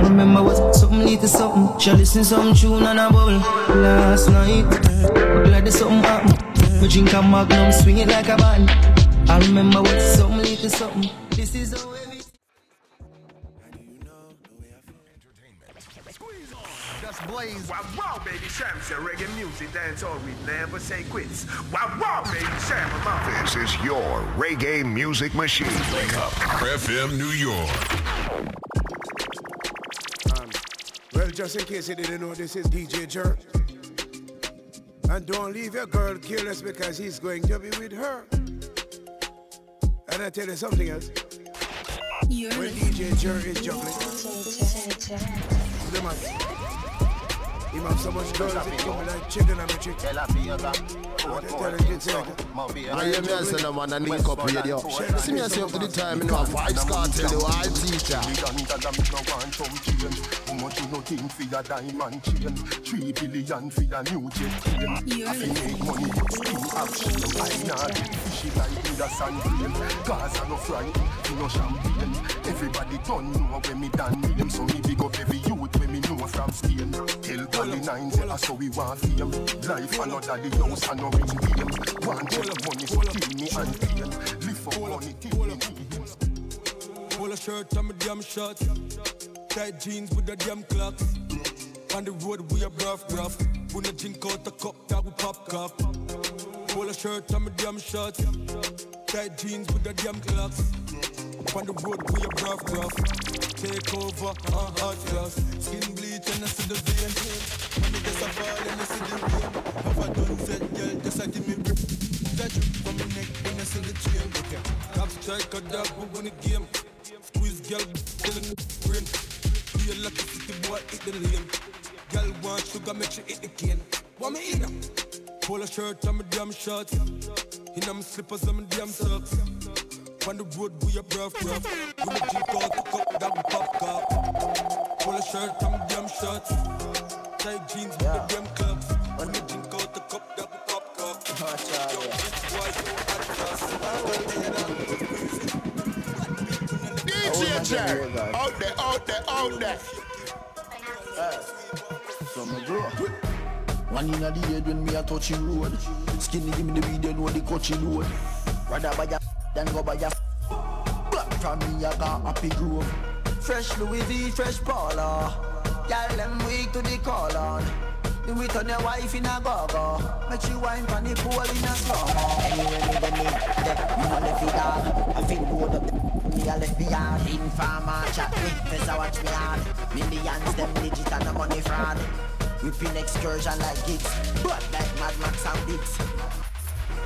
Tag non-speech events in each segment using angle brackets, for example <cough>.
I remember what something little something. She listen some tune and a bubble last night. But glad there's something happen. We drink a magnum, swing it like a band. I remember what something to something. This is how heavy. Just blaze. Wow, wow, baby, Sham said reggae music, dance all we never say quits. Wow, wow, baby, Sham, I'm. This is your reggae music machine. Wake up, FM New York. Well, just in case you didn't know, this is DJ Jerk. And don't leave your girl careless because he's going to be with her. And I tell you something else. when DJ Jerk is juggling, the man, him have so much girls, it come like chicken and a chick. I you, hear me say no man a link up radio. See me say up to the time, you know, Vybz Kartel, you all teacher. How much you no think for your diamond chain? Three billion for your new jet plane. I fi make money, but still action. I nah get fishy like with a sand grain. Gaza no fry, you no champagne. Everybody done know when me done name, so me big up every youth when me know from Spain. Tally Nines, yeah, so we want fame. Life another the house and no ring game. Want tell money, so kill me and pain. Live for money, till me him. Pull a shirt on my damn shorts. Tight jeans with the damn clocks. On the road we a rough rough. When I drink out the cup that we pop cup. Pull a shirt on my damn shorts. Tight jeans with the damn clocks. On the road we a rough rough. Take over uh, hot glass. Skin and I see the vein. When gets a fall and I see the rain. Girl just give me grip. That drip from my neck when I see the chain. Strike a dog who win the game. Squeeze girl killing the brain. A city boy hit the lane. Girl want sugar make she hit the cane. Want me eat? Pull a shirt on my damn shorts. In my slippers and my damn socks. On the road we a rough rough. When the drink out the cup that we pop cup. Pull a shirt on my damn shorts. Tight jeans with the damn clubs. When the drink out the cup that we pop cup. <laughs> Yo, this boy DJ oh, Jerk. Out there, out there, out there. So me grow. One inna the head when me a touch road. Skinny give me the video know the coachy load. Rather buy a than go buy a Black from me I got happy grove. Fresh Louis V, fresh Paula. Girl them weak to the call on. Do it on your wife in a go-go Make you wine pon the pool in a slow Anyway me go me Dep me no left it dog I feel good up Me a left yard Informer chat me Fess a watch me hard. Millions them digit and the money fraud. We Whipping excursion like gigs But like Mad Max and Biggs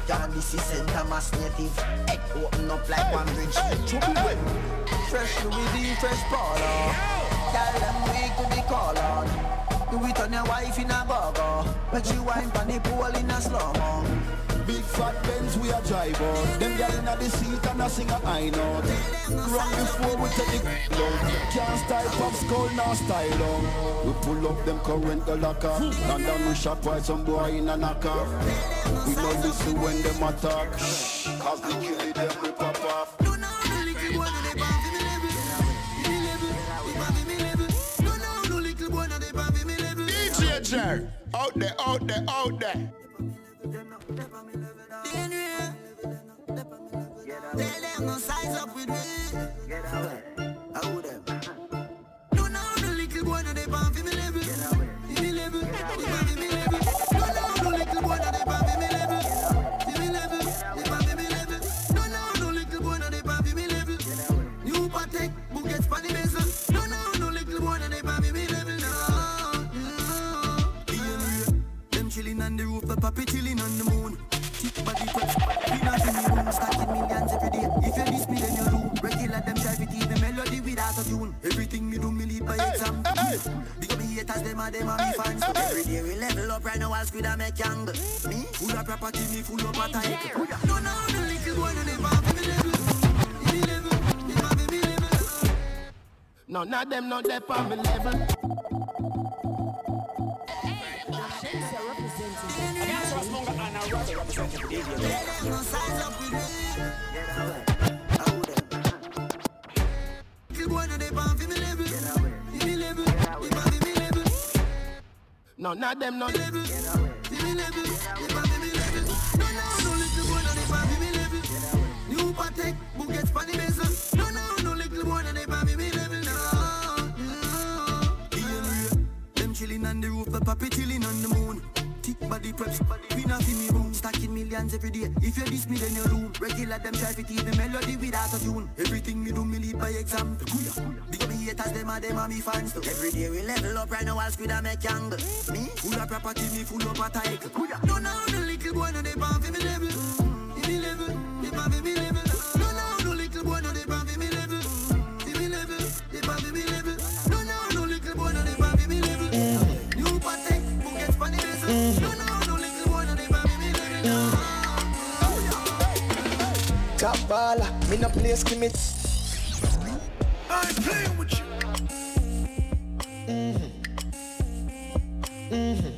John, this is St. Thomas native. Head open up like one bridge. Fresh Louis V, fresh Polo Girl, them weak to the call on. Do it on your wife in a go-go Make you wine pon the pool in a slow-mo Big fat Benz we a drive on. Them gyal inna the seat and a sing a high note. Run before we take the load Can't style pop skull nor style on. We pull up them current the locker. And then we shop while some boy in a knocker. We don't listen when them attack. Cause they pop off. No no no little boy that they baby. Me level me level we kill it them we pop off DJ Jerk. Out there, out there, out there. Them no size up with me. How would them? No, no, no little boy, no they pan for me level. For me level, me level. Little boy, they pan for me level. For me level, they pan for me level. No, no, no little boy, they pan for me level. New Patek, Bugatti, Spanny Mason. No, no, no little boy, they pan for me level. No, no. Them chilling on the roof, the chilling on the melody without a tune. Everything me do, me lead by example. Big up the haters, them are them are me fans. Every day we level up right now, I'll squid and make angle. Me, full of property, me full of a type. No, no, no little boy, no never have me level. Me level, never be me level. None of them not there on me level Little boy, no they pan for me level. For me no they pan me level. New Patek, Bugatti, pan the. No, no, no little boy, they pan me level. No, no. Them chilling on the roof, but papi chilling on the moon. Tick body preps, we not in me room Stacking millions every day. If you diss me then you do Regular them try to the melody without a tune. Everything me do me lead by example Big me haters, them are them are me fans. Too Every day we level up right now I'll and make angle Me, full of property, me full of a title No, no, the little boy no they pan for me level me no play skimmit. I ain't playing with you. Mm-hmm. Mm-hmm.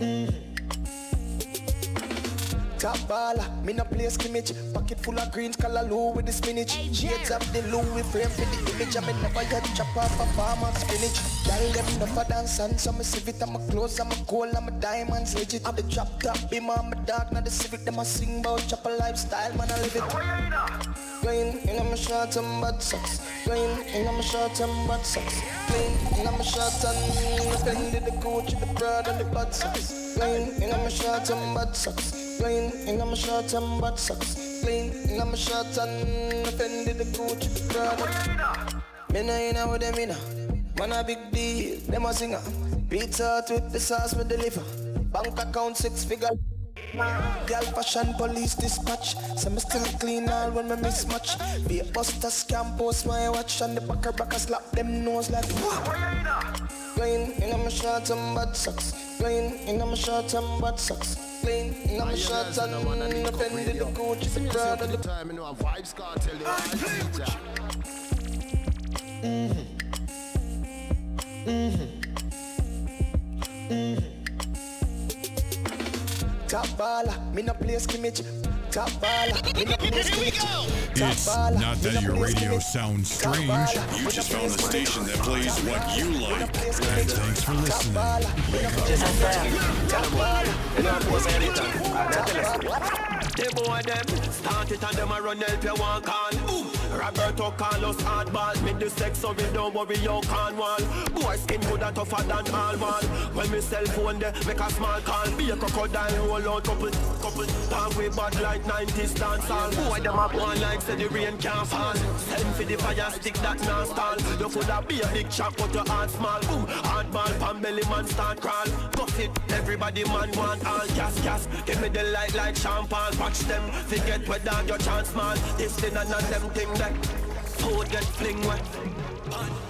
Mm-hmm. Top baller, me no play skimmage. Pocket full of greens, color low with the spinach. Shades of the Louis frame for the image. I me never yet chop off a farm of spinach. Girl, them never dance and so me civic. I'm a clothes, I'm a gold, I'm a diamonds legit. I'm the drop top, be I'm a dark, not the civic. Them a sing about chop a lifestyle, man, I live it. Going in my short and butt socks. Going in my short and butt socks. Clean in my short and the coach, the broad and the butt socks. Going in my short and butt socks. Clean in my short and butt socks. Clean in my short and offended the coach, the broad. Me nah inna with them inna. Man a big deal, them a singer. Pizza Hut with the sauce we deliver. Bank account six figure. Girl fashion police dispatch. So me still clean all when me mismatch. Be a buster scam post my watch. And the backer backer slap them nose like ah? Clean in my shorts and bad socks. Clean in my shorts and bad socks. Clean in my shorts and offended the coach If you proud of the time, you know, a Vybz Kartel, you. Know, I teacher. Mm-hmm. Mm-hmm. Me no play skimmage. Top baller, me no play It's not that your radio sounds strange. You just found a station that plays what you like. play skimmage. Thanks for listening. baller, me no play skimmage. Top baller, me no play skimmage. Top baller. The boy them start it and them a run help you one call. Boom. Roberto Carlos hardball. Me the sex so we don't worry you can wall. Boy skin good and tougher than all wall. When me cell phone there make a small call. Be a crocodile roll out couple couple. Talk with bad like 90s dance hall. Boy them up one like say the rain can't fall. Send for the fire stick that non stall. You coulda be a big chap but your heart small. Boom. Hardball pan belly man start crawl. Buff it everybody man want all gas gas. Give me the light like champagne. Watch them forget whether your chance man. This thing and none them thing that food get fling wet.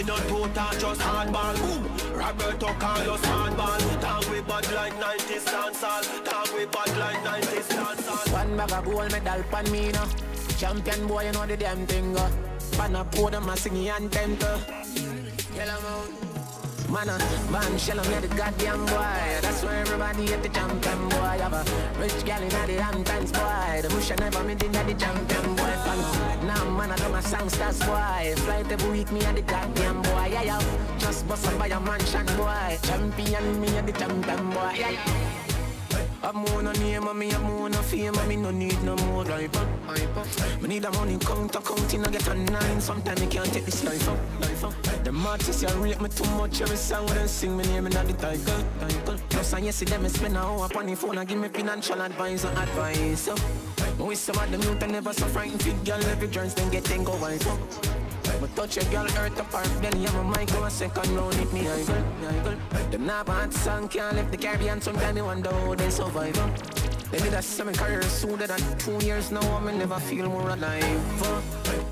We don't total just hardball. Boom. Roberto Carlos hardball. Talk we bad like 90s dancehall. Talk we bad like 90s dancehall. One bag of gold medal pan me now. Champion boy, you know the damn thing. Uh. Pan a podium, a singing anthem. Yellow moon. Man, uh, man, shell on the goddamn boy. That's why everybody at the champion boy. Have a rich gal in the Hamptons boy. The bush never made in the champion boy. Fan. Now, man, I do my songsters boy. Flight every week, me at the goddamn boy. Yeah, yeah. Just bust up by a mansion boy. Champion, me at the champion boy. Yeah, yeah. I'm on a name and me I'm on a fame and me no need no more hype up. Me need a money count, counting, I get a nine. Sometimes me can't take this life up. The artists you rate me too much every song when they sing me name in the title. Plus and you see them spend a hour upon the phone and give me financial advice and advice. So, wish some of them and never so frightened fit girl every joints then get ten go wise up. Me touch a girl earth apart, then yeah, my mic go a second round hit me, I girl. Them not bad song can't left the Caribbean, sometimes me wonder how they survive. Uh. They did a seven career sooner than two years now, I never feel more alive. uh.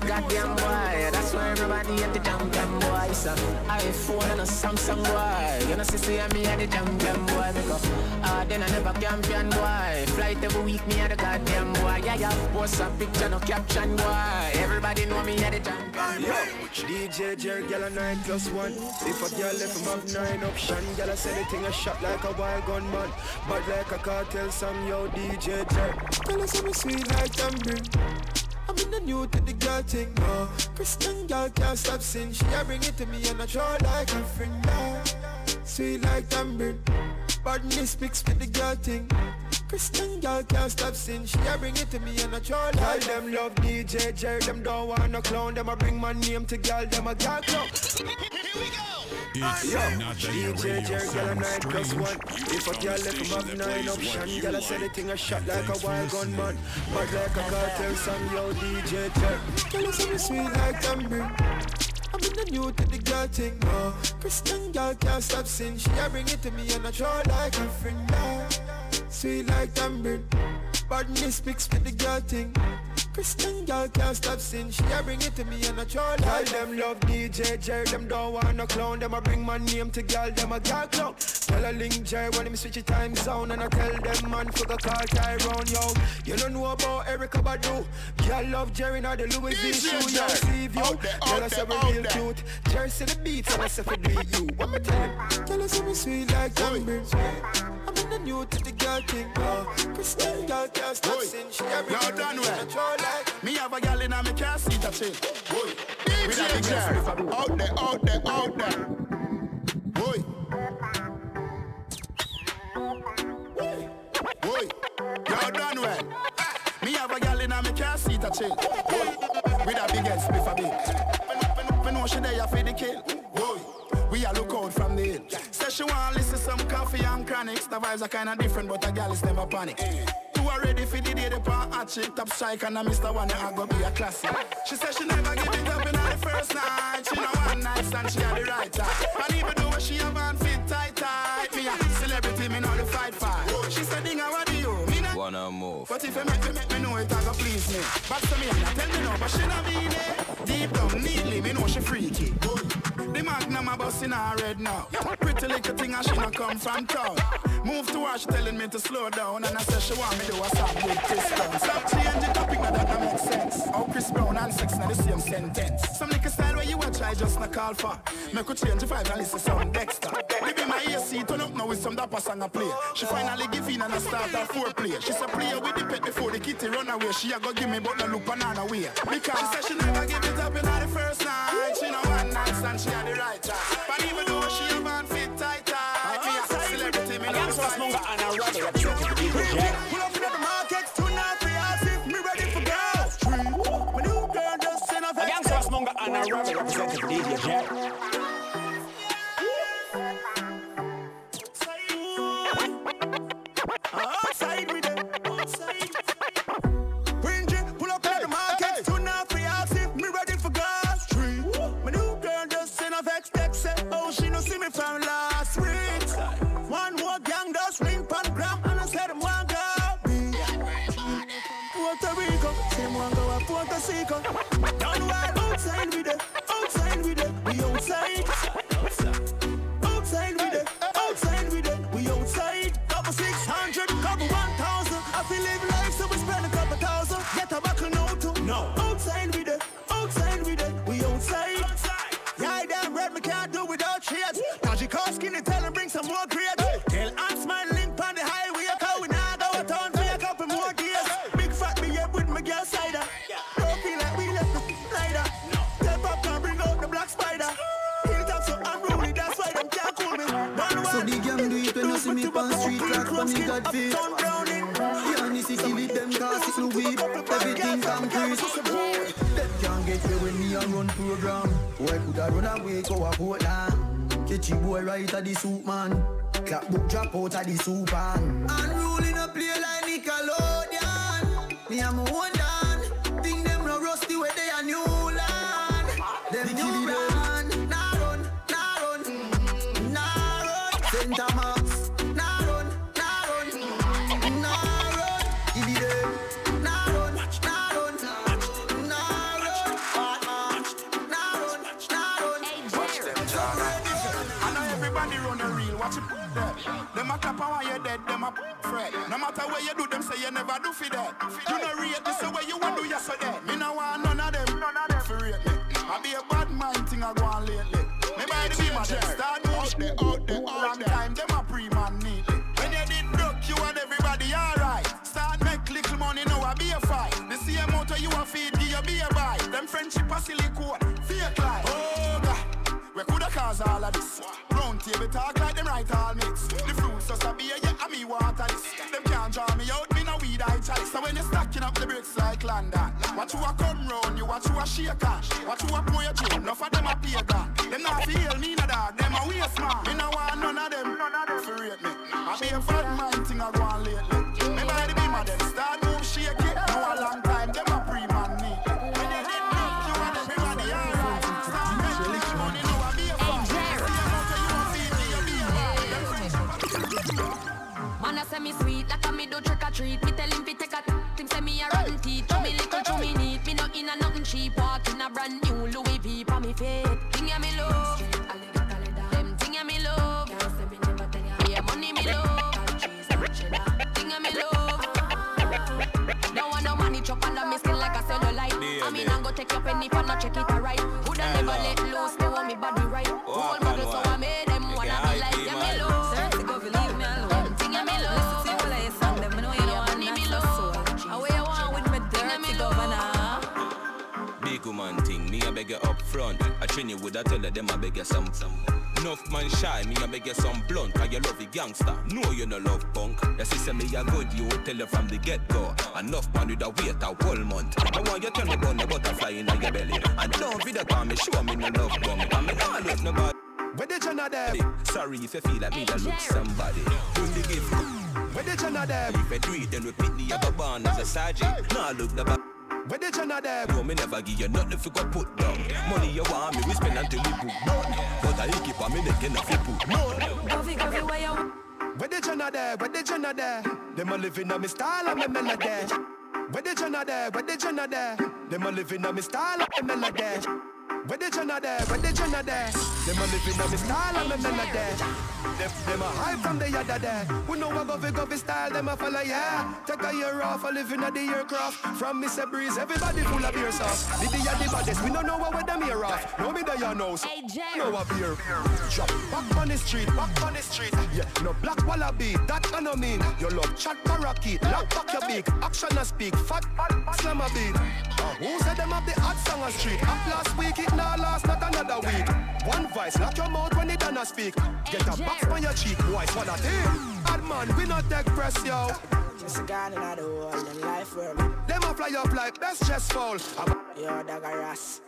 Goddamn boy, that's why everybody at the champion boy. So iPhone and a Samsung boy. You know, see, me at the champion boy. Me go, ah, then I never champion boy. Flight every week, me at the goddamn boy. Yeah, yeah, post a picture, no caption boy. Everybody know me at the champion Yo, DJ Jerry, a nine plus one. If a girl left him have nine option, girl I send the thing a shot like a wild gun man. Bad like a cartel song, yo DJ Jerry. Girl I say me sweet like tambourine. I'm in the new to the girl thing. Oh, Christian girl can't stop sin. She a bring it to me and I try like a friend. Oh, sweet like tambourine. Badness mixed with the girl thing. Christian girl can't stop sin. She a bring it to me and I try like them love DJ Jerry. Them don't want no clown. Them a bring my name to girl. Them a girl clown. It's Yo, not DJ Jerry, girl, a sounds nine strange. one. If a girl left him have nine option, girl, I said the thing a shot like a wild gun man. But like a cartel song, yo, DJ Jerry. Girl, I say me sweet like tambourine. I'm in the new to the girl thing, oh Christian girl can't stop sin She a bring it to me and I try like a friend, oh Sweet like tambourine. Badness mixed with the girl thing. Christian girl can't stop sin. She a bring it to me and I try Girl, them love DJ Jerry Them don't want no clown. Them a bring my name to girl Them a girl clown. Tell a link Jerry when him switch the time zone And I tell them man for the call Tyrone, yo. You don't know about Erykah Badu. Girl love Jerry now the Louis V. Shoe Yo. Steve, yo Out there, Girl, out I say there, real cute Jerry say the beats and I say for do you. What me tell him? Tell us me sweet like tambourine. I'm in the new to the girl thing oh. Christian girl can't stop sin She bring Yo, done well. like Me have a gal in a me car seat a chill. Boy, DJ Jerry. Out there, out there, out there. Boy. Boy, you done well. Me have a gal in a me car seat a chill. Chronics. The vibes are kinda different, but a gal is never panic. You are ready for the day the pan hot chick top strike and a Mr. One I go be a classic. She said she never give it up in the first night. She know one night stand she had the right time. And even though she have on fit tight tight, me a celebrity me know the fight fight. She said, Dinga, what do you? Me not Wanna move. but if you make me, make me know it, I go please me. Back to me and I tell me no, but she not mean it. Deep down, neatly, me know she freaky. The magnum a bust in her head now. Pretty little thing and she not come from town. Move to her, she telling me to slow down. And I say she want me do a song with Chris Brown. Stop change the topic, now that don't make sense. How Chris Brown and sex now the same sentence. Some little style where you a try just not call for. Make her change the vibe and listen some Dexter. They be my AC, turn up now with some dapper song I play. She finally give in and I start her foreplay. She say play with the pet before the kitty run away. She a go give me but no look banana way. Because she said she never give it up in the first night. She know one night stand she had the right time. But even though she have on fit tight tight, me a celebrity me not fight. Pull up in the market tonight, we ask if me ready for girls. Three, my new girl just sent a vex. Gangsta Smonga and a Robbie representing DJ Jerry. Outside Puerto Run away go a Portland Catchy boy right at the soup man. Clap book drop out of the soup man. Unruly no play like Nickelodeon. Me a my own dan. Think them no rusty where they a new land. Them new brand fret. No matter where you do, them say you never do for that. You know, rate this is way you want to do yesterday. Me no want none of them, none of them for rate me. I be a bad mind thing I go on lately. Me buy the beam and them start out there, out out time, them a pre-man neatly. When you did broke, you and everybody alright. Start make little money, now I be a fight. The same motor you a feed, give you be a buy. Them friendship a silicone, fake life. Oh God, we coulda cause all of this. Round table talk like them right all mix. Watch who a come round you, watch who a shake on. Watch who a your tune, enough of them a pagan. Them not feel me no dog, them a waste man. Me no want none of them, none of them rate me. I be a fat man go take your penny for not check it alright. Would I never let loose? They want me body right. Oh, Role model, so I made them wanna be like yeah, me love. Seriously, go believe me alone. Them thing me love. Listen to all of your song, them. I know you know I'm me not love. so uh, Away you want with me dirty governor. Big woman thing, me I beg you up front. I train you with I tell her them I beg you some some. Enough man shy, me I beg you some blunt. Cause you love the gangster, no you no love punk. The sister me a good, you will tell her from the get go. Enough man with a wait a whole month. I want you tell me about the butterfly in your belly. And don't video call me, show me no love bum. And me not look nobody. Where the Jenna there? Sorry if you feel like me that look somebody. Doing the gift. Where the Jenna there? If you do it, then repeat the other born as a sergeant. Nah, I look the back. Where the Jenna there? Yo, me never give you nothing if you go put down. Money you want me, we spend until we book down. But I keep on me neck enough you put no. Govy, Govy, where you? Where the Jenna there? Where the Jenna there? Them a living on me style and me melody. Where the Jenna there? Where the Jenna there? Them a living on me style and me melody. Where the Jenna there? Where the Jenna there? Them a living on me style and me melody. Them, them a high from the other there. We know what govy govy style, them a follow, yeah. Take a year off, a living at the aircraft. From Mr. Breeze, everybody full of beer sauce. Did the the baddest, we don't know what with them here off. No me there, you know. So know a beer. Drop back on the street, back on the street. Yeah, no black wallaby, that I no mean. You love chat parakeet, lock back your beak. Action and speak, fat, fat, slam a beat. Uh, who said them have the hot song on street? Up last week, it now last, not another week. One voice, lock your mouth when it done a speak. Get a box on your cheek, voice, what a thing. Bad man, we not take press, yo. Just a gun in the world and life me. Them a fly up like best chest fall. Yo, dog a ras.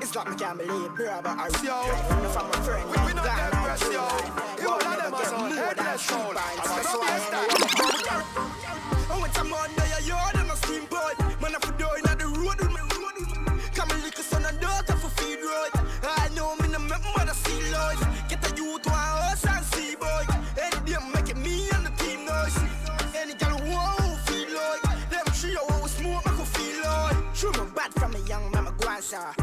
It's like me can't believe, bro, but I yo. from my friend. We, we not take press, yo. You all of them are so headless soul. I'm oh, a I went some on there, yard and a steam pipe. Mama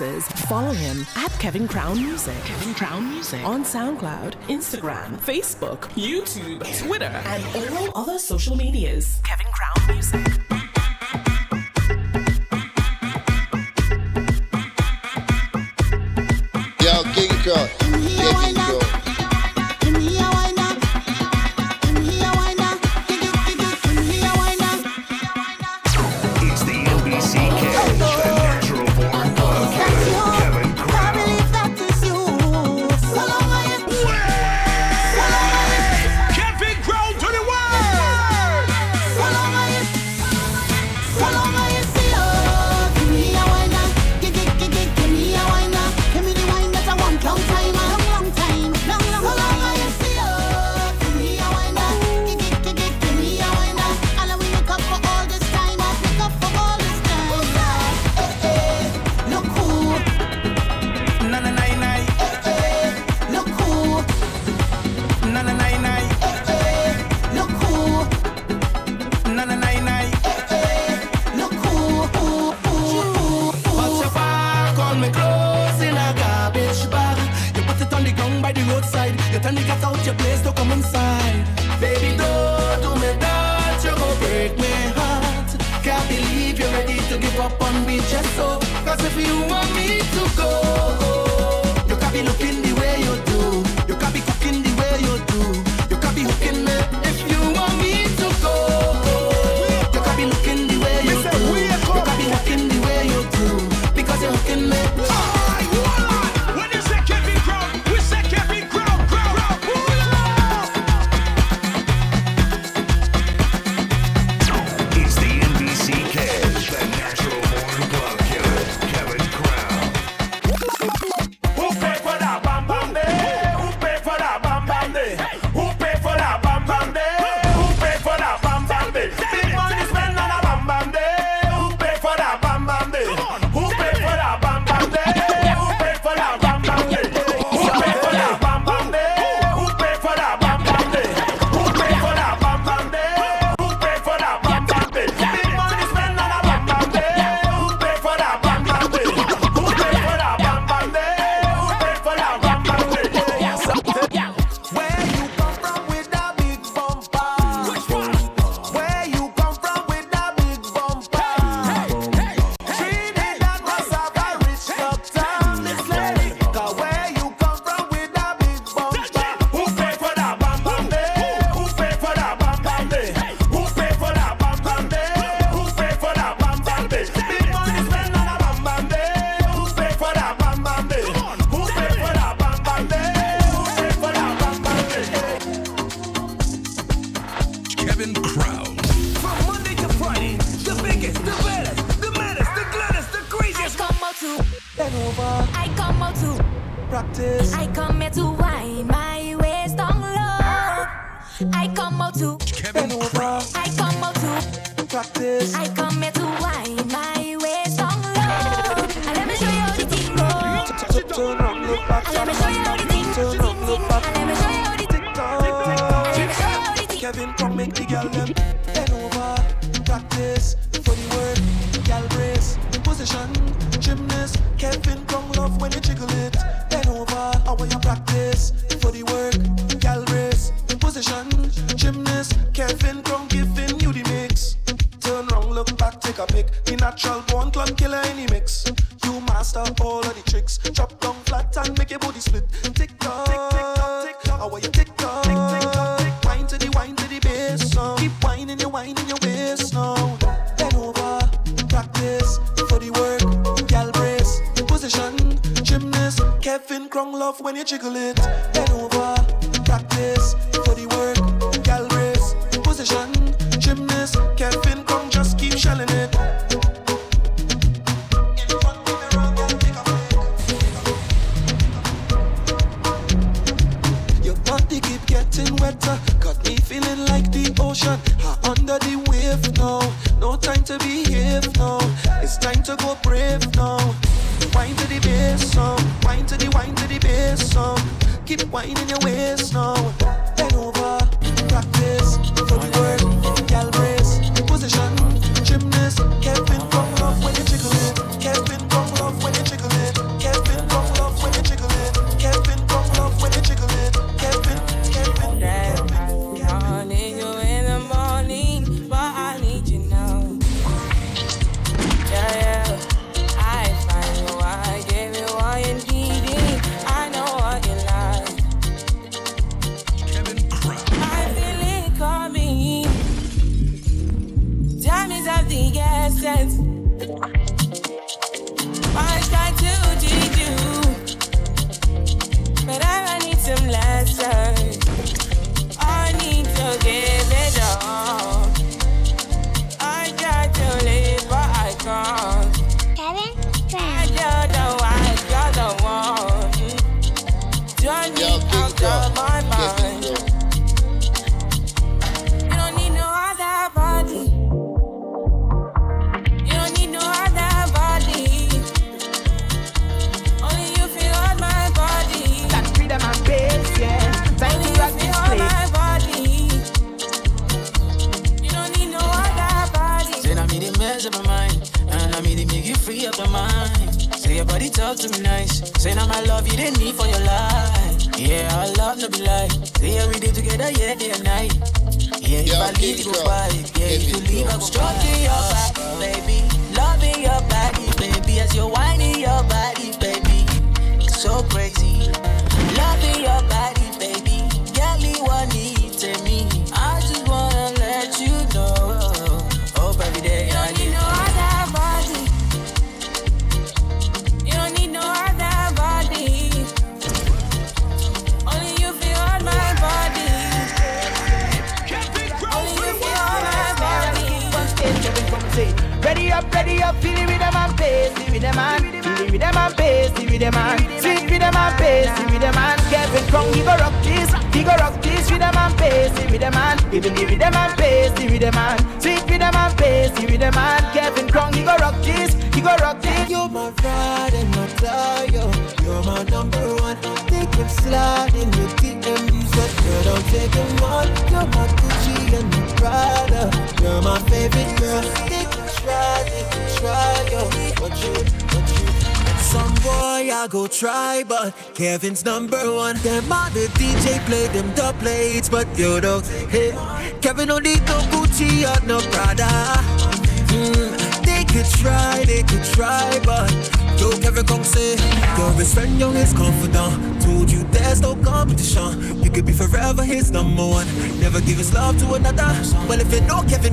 follow him at Kevin Crown Music. Kevin Crown Music. On SoundCloud, Instagram, Facebook, YouTube, Twitter, and all other social medias. Kevin Crown Music.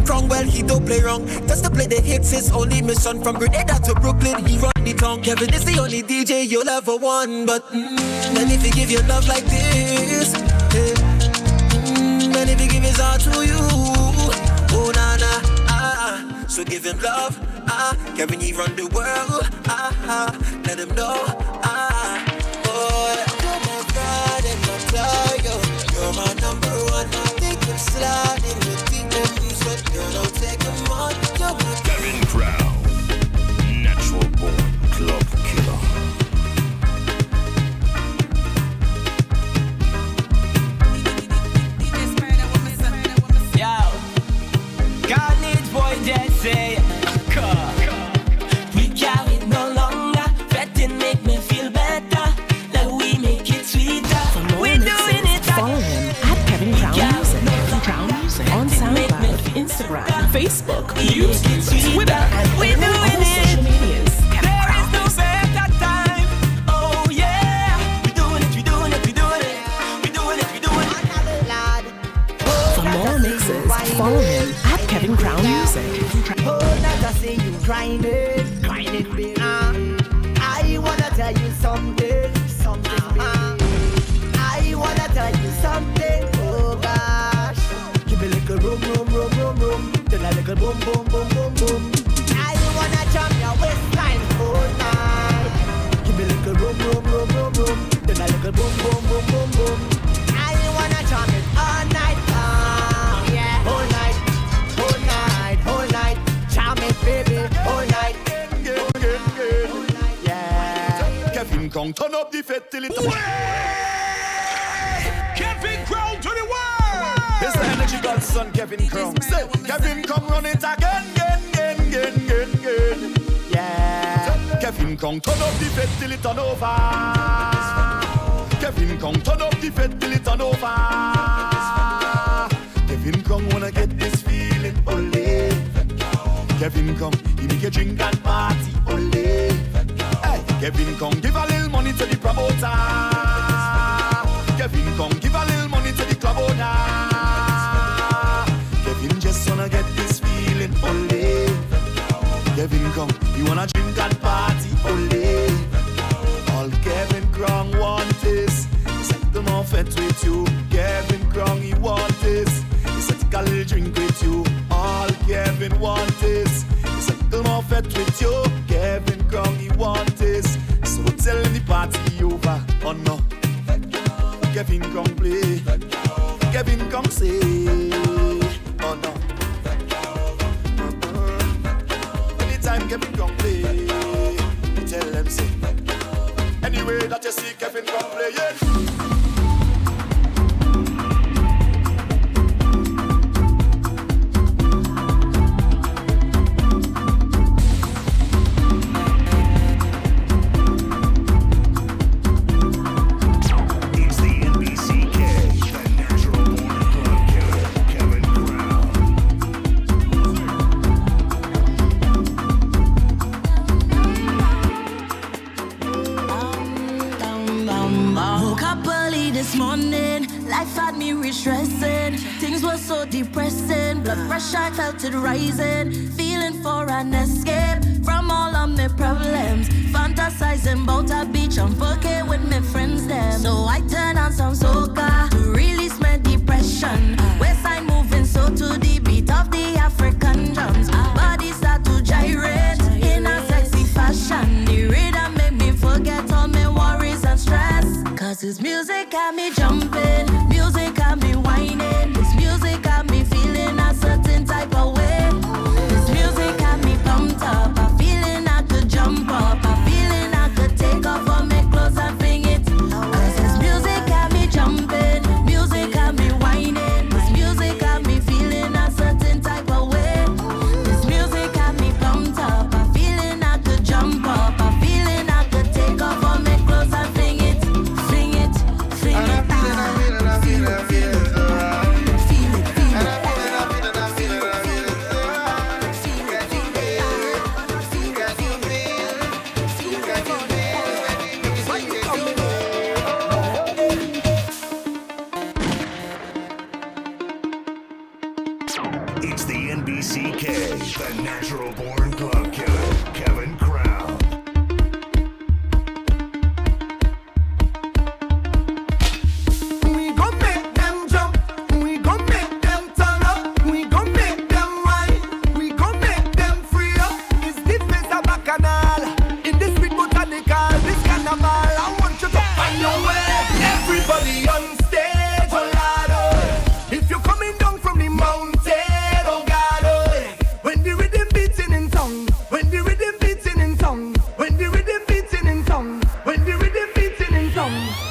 from, well, he don't play wrong. Just to play the hits, his only mission. From Grenada to Brooklyn, he run the town. Kevin is the only DJ you'll ever want. But, mm, man, if he give you love like this, eh, mm, man, if he give his heart to you, oh, na na, ah, ah. So give him love, ah, Kevin, he run the world, ah, ah. Let him know, ah, boy. You're my number one. Make Kevin Crown, natural born club. Look, you can see that. We're boom, boom, boom, boom, boom. Now you wanna jump your waistline all night. Give me a little boom, boom, boom, boom, boom. Then a little boom, boom, boom, boom, boom. Now you wanna jump it all night long, yeah. All night, all night, all night. Jump it, baby, all night. All night, all night, Yeah. Kevin Kong, turn up the fat till it. son Kevin Crown. Say, Kevin come run it again, again, again, again, again, again. Yeah. Kevin Kong, turn up the bed till it turn over. Kevin Kong, turn up the bed till it turn over. Kevin Kong, wanna get this feeling, only. Kevin Kong, he make a drink and party, only. Hey, Kevin Kong, give a little money to the promoter. Kevin come. You wanna drink and party all only. All Kevin Krong want is settle off and with you. Kevin Krong he want is settle drink with you. All Kevin want is settle off and with you. Kevin Krong he want is so tell the party over. or no, Kevin Krong play. Kevin Krong say. yeah.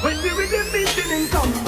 When the rhythm beginning come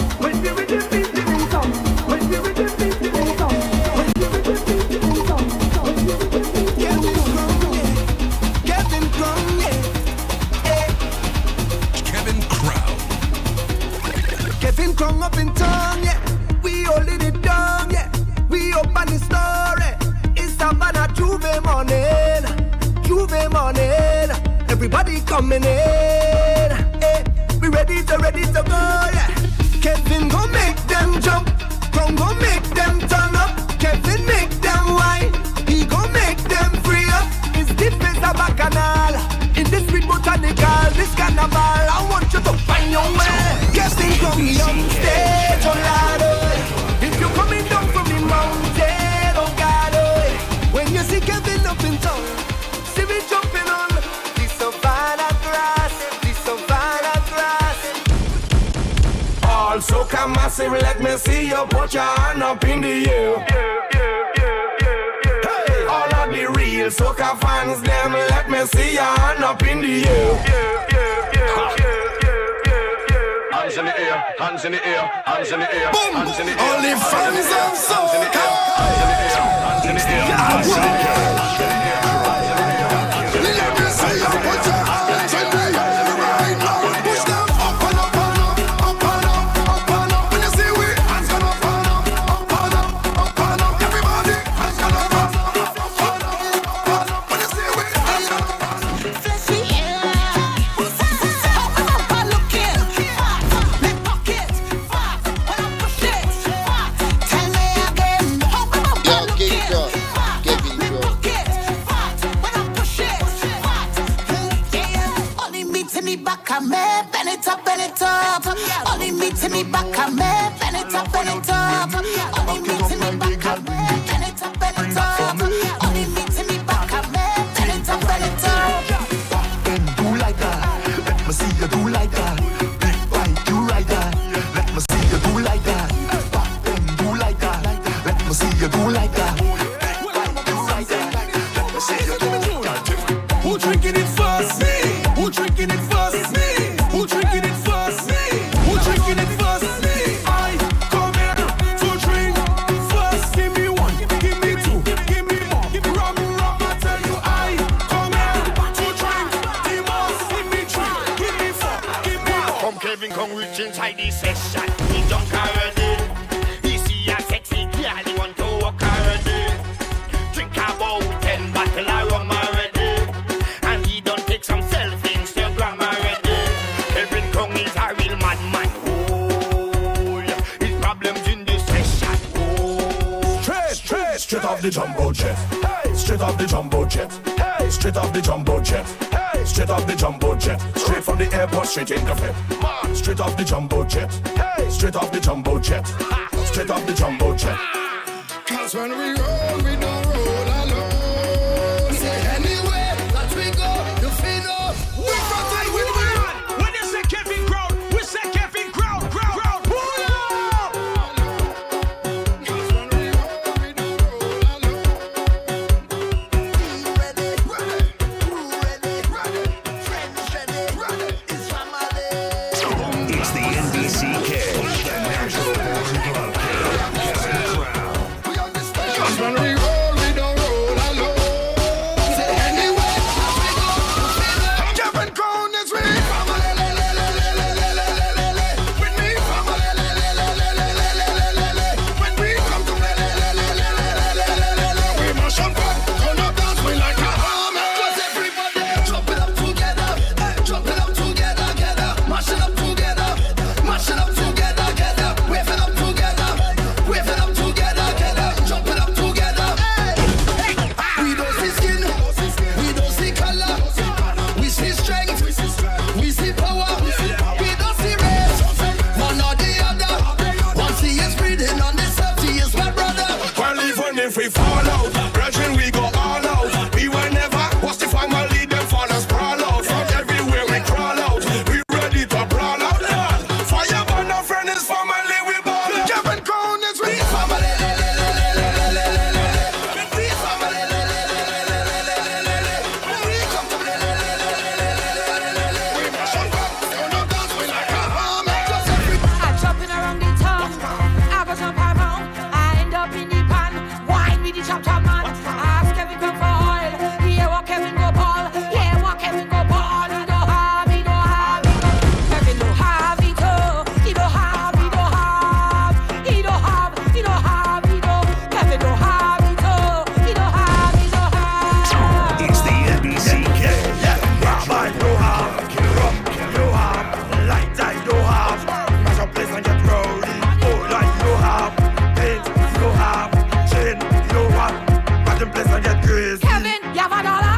up place and get crazy. Kevin, you have a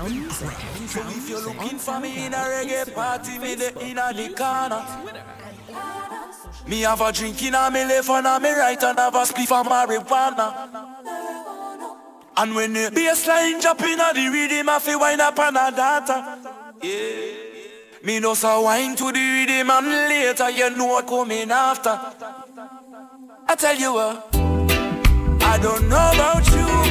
Crown Music. So if you're looking for me in a reggae party, me the in a the corner. Me have a drink in a me left and a me right and have a spliff of marijuana. And when the bassline drop in a the rhythm, I feel wind up on a data. Yeah. Me know so wine to the rhythm and later you know what coming after. I tell you what, I don't know about you,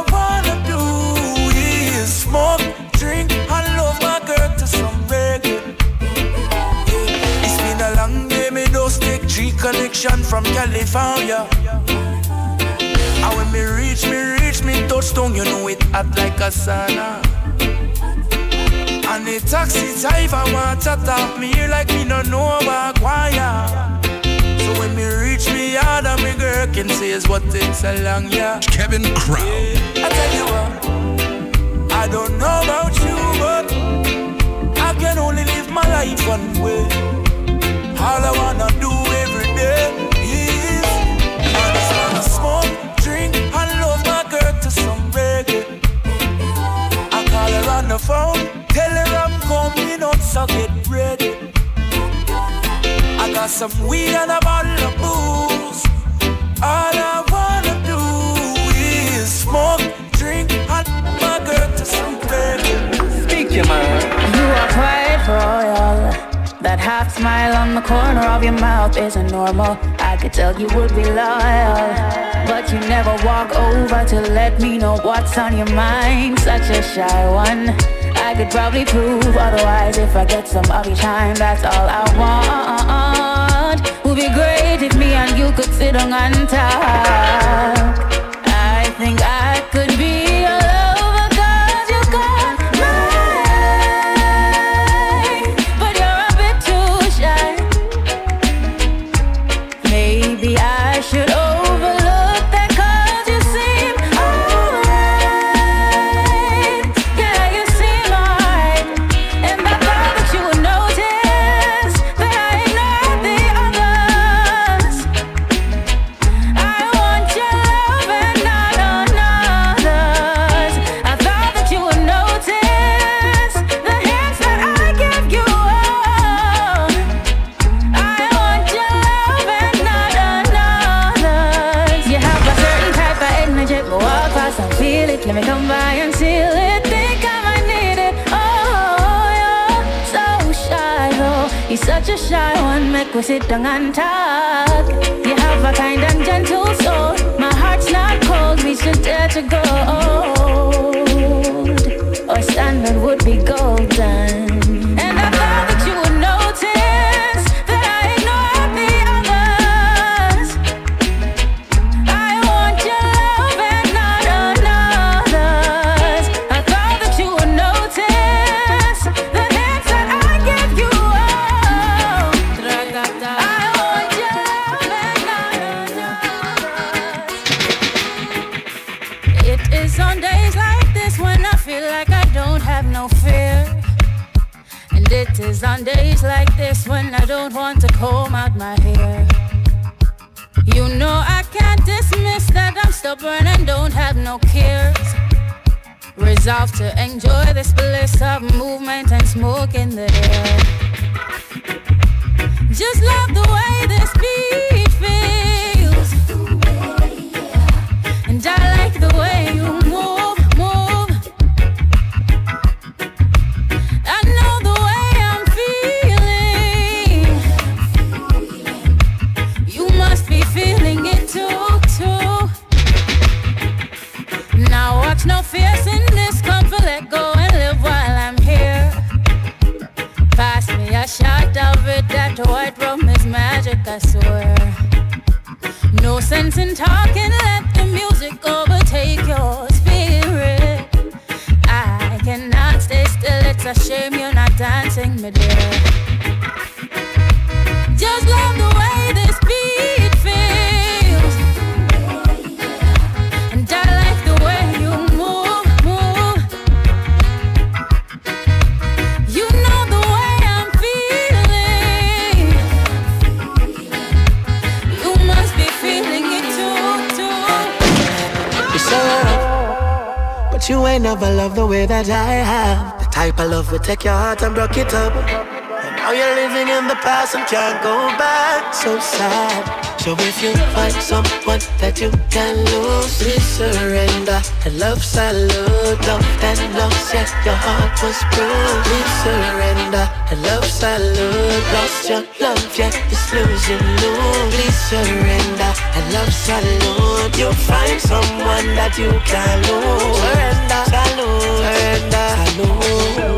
connection from California. And when me reach, me reach, me touchdown, you know it hot like a sauna. And the taxi driver want to talk me here like me no know about choir. So when me reach me yard and me girl can say is what takes a long yeah. Kevin Crown. I tell you what, I don't know about you, but I can only live my life one way. All I wanna do some reggae. I call her on the phone, tell her I'm coming up, so get ready. I got some weed and a bottle of booze. All I wanna That half smile on the corner of your mouth isn't normal. I could tell you would be loyal. But you never walk over to let me know what's on your mind. Such a shy one. I could probably prove otherwise if I get some of your time. That's all I want. Would be great if me and you could sit on and talk. I think Make we sit down and talk. You have a kind and gentle soul. My heart's not cold. We should dare to go. Our standard would be golden. To comb out my hair. You know I can't dismiss that I'm stubborn and don't have no cares. Resolved to enjoy this bliss of movement and smoke in the air. Just love the way this beat of take your heart and break it up. And now you're living in the past and can't go back. So sad. So if you find someone that you can lose, please surrender. And love salute, love that lost, yeah, your heart was bruised. Please surrender. And love salute, lost your love, yeah, it's losing lose. Please surrender. And love salute, you'll find someone that you can lose. Surrender, salute, surrender. Salute.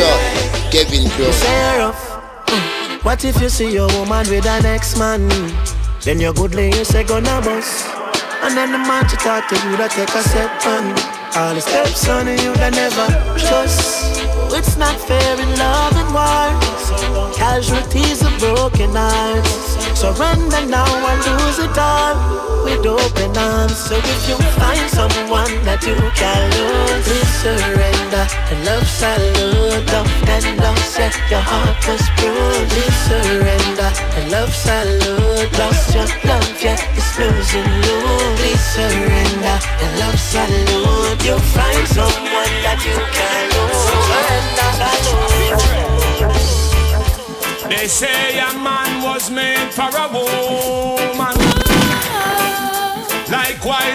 Crow, Kevin. Mm. What if you see your woman with an ex-man? Then your good lady say gonna bust. And then the man to talk to you that take a step on. All the steps on you that never trust. It's not fair in love and war. Casualties of broken hearts. Surrender now and lose it all with open arms. So if you find someone that you can lose, please surrender. And love salute, love that lost, yeah, your heart was bruised. Please surrender. And love salute, lost your love, yeah, it's losing you. Please surrender. And love salute, you'll find someone that you can lose. Surrender, salute. They say a man was made for a woman.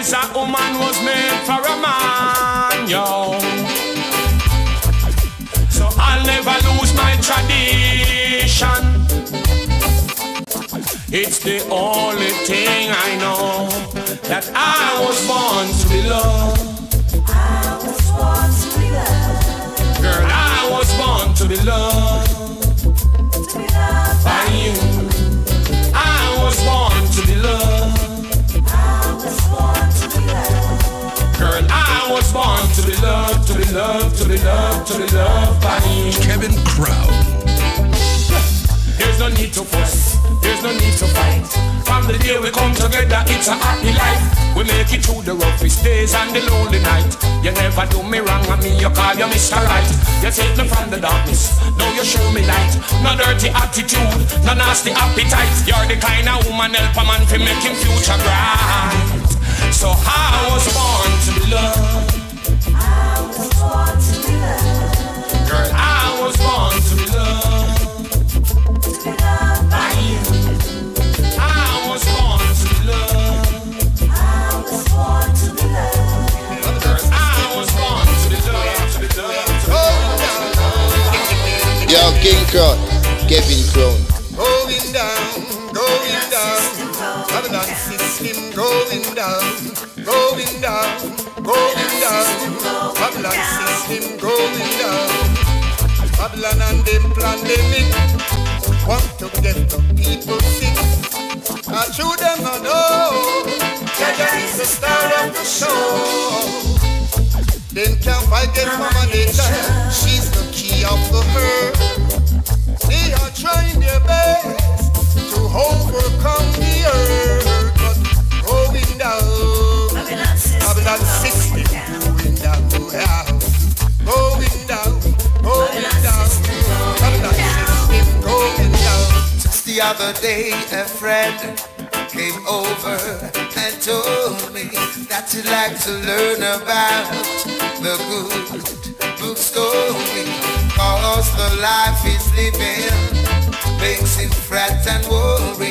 Likewise, a woman was made for a man, yo. So I'll never lose my tradition. It's the only thing I know that I was born to be loved. I was born to be loved. Girl, I was born to be loved by you. Be loved, to loved by. Kevin Crown. There's no need to fuss, there's no need to fight. From the day we come together, it's a happy life. We make it through the roughest days and the lonely night. You never do me wrong, and me you call you Mr. Right. You take me from the darkness, now you show me light. No dirty attitude, no nasty appetite. You're the kind of woman help a man to make him future bright. So I was born to be loved. King Crow, Kevin Crown. Going down, going down. Babylon system going down, going down, going down. Babylon system going down. Babylon and them pandemic want to get the people sick. I show them I know Jaja is the star of the show. Then can't fight get mama nature. She's They are trying their best to overcome the but going down. Babylon 60 going down, going down, going down. Babylon 60 going down. Just the other day, a friend came over and told me that he'd like to learn about the good book story. Cause the life he's living makes him fret and worry.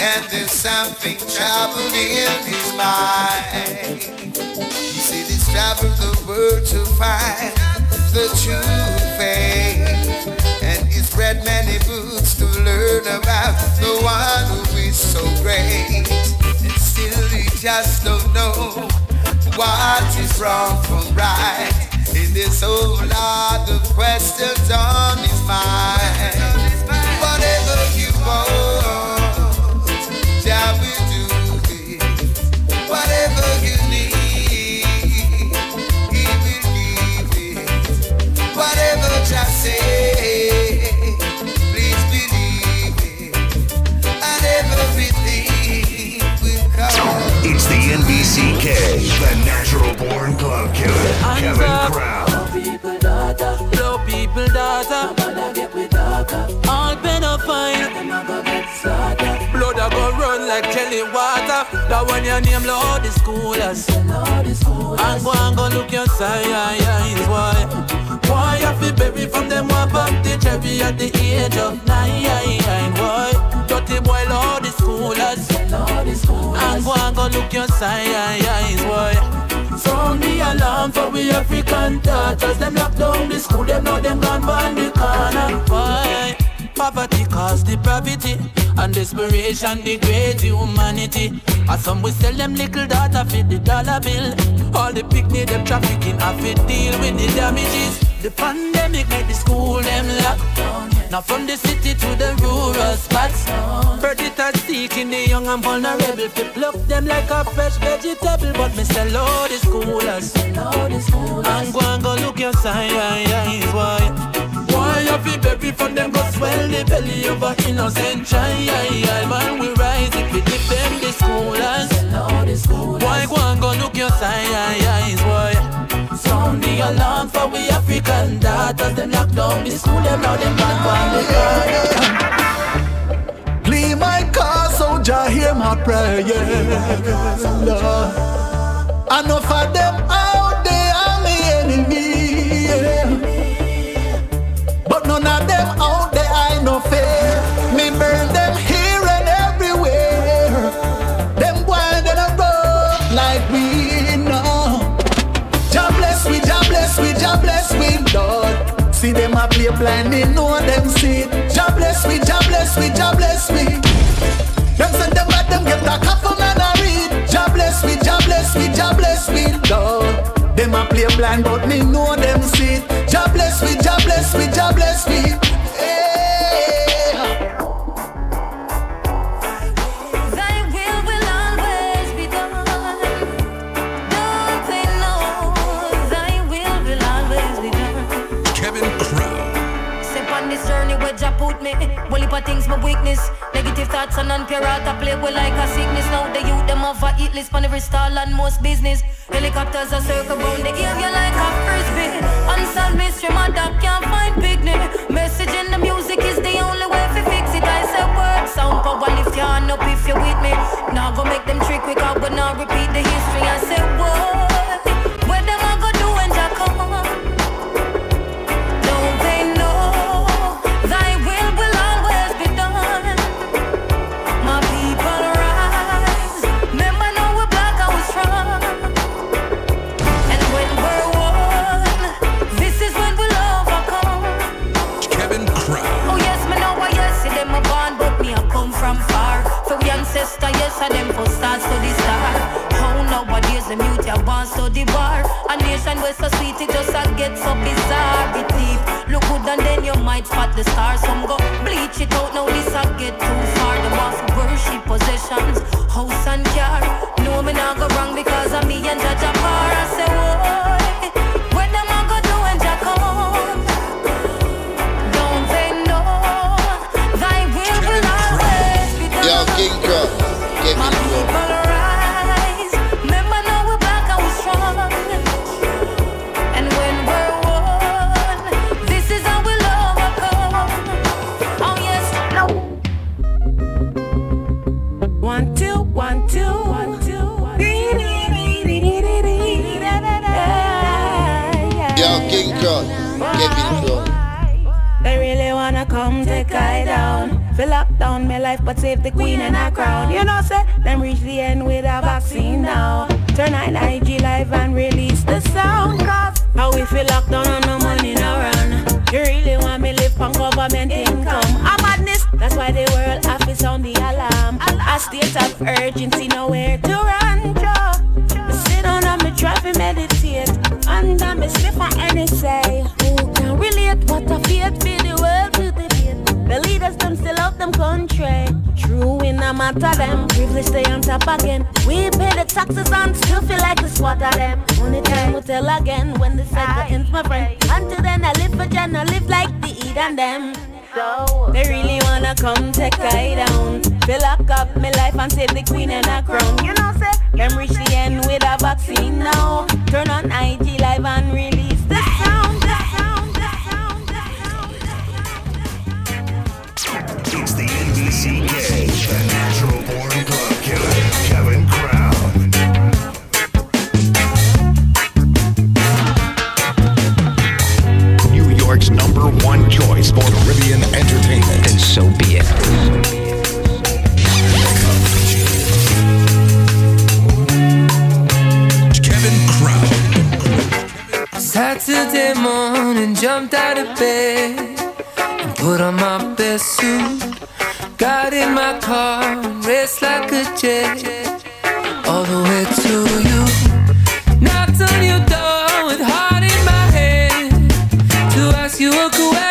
And there's something troubling in his mind. He said he's traveled the world to find the true faith. And he's read many books to learn about the one who is so great. And still he just don't know what is wrong from right. In this whole lot of questions on his mind. Like Kelly water. That when your name Lord the schoolers. And go and go look your signs, why? Why you feel baby from them one back the cherry at the age of nine, why? Dirty boy Lord the schoolers. And go and go look your signs, why? Sound the alarm for we African daughters Them lock down the school, them know them gone by the corner Why? Poverty cause depravity And desperation degrades humanity. And some we sell them little data for the dollar bill. All the picnic them trafficking have to deal with the damages. The pandemic made the school them lock down. Now from the city to the rural spots. Predators seeking the young and vulnerable. Fi pluck them like a fresh vegetable. But me sell all the schoolers And go and go look your signs Why? Why you fi baby from them go swell the belly of a innocent child Man we rise if we give them the schoolers Why go and go look your signs Why? Sound the alarm for we African daughters Them lock down the school them now them back on the ground Clean my car, so Jah hear my prayer. Lord. Enough of them out none of them out there I no fear. Me burn them here and everywhere. Them wild and a road like we know. Jah bless we, Jah bless we, Jah bless we, Lord. See them a play blind, they know them see. Jah bless we, Jah bless we, Jah bless we. Them send them back, them get a couple man a read. Jah bless we, Jah bless we, Jah bless we, Lord. Them a play blind, but me know them see it. Jah bless me, Jah bless we, Jah bless we. Hey. Put me. Well, if things my weakness. Negative thoughts and I play with like a sickness. Now the youth them have a hit list on every stall and most business. Helicopters are circle round the area like a frisbee. Unsolved mystery, my dog can't find picnic. Message in the music is the only way to fix it. I say word, sound power lift your hand up if you're with me. Now go make them trick quick out, but now repeat the history. I said what? I them for stars to the star. Oh, How nowadays the mute ya born so the war. A nation where so sweet it just a get so bizarre. It deep, look good and then you might spot the stars. Some go bleach it out now this a get too far. Them off worship possessions, house and car. No me not go wrong because of me and Judge Apar. I say why? Down. Fill lock down my life, but save the queen and her crown. You know, say them reach the end with a vaccine now. Turn on IG live and release the sound. Cause how we feel locked down and no money no run. You really want me live on government income? A madness. That's why the world office on the alarm. A state of urgency, nowhere to run. Joe. Sit down and me try to meditate. And I'm a sniff on any say. Who can relate what I feel for the world to debate? The leaders them still out them country. True in a matter them. Privilege stay on top again. We pay the taxes and still feel like the of them. Only time will tell again when the cycle ends, my friend. Until then I live for Jen, I live like the eat and them. So they really wanna come take I down. Fill lock up my life and save the queen and her crown. You know, say them reach the end with a vaccine now. Turn on IG Live and release the sound. The sound, the sound, the sound it's the the natural born club killer, Kevin Crown. York's number one choice for Caribbean entertainment. And so be it. Saturday morning, jumped out of bed and put on my best suit. Got in my car and raced like a jet all the way to you. Knocked on your door with heart in my hand to ask you a question.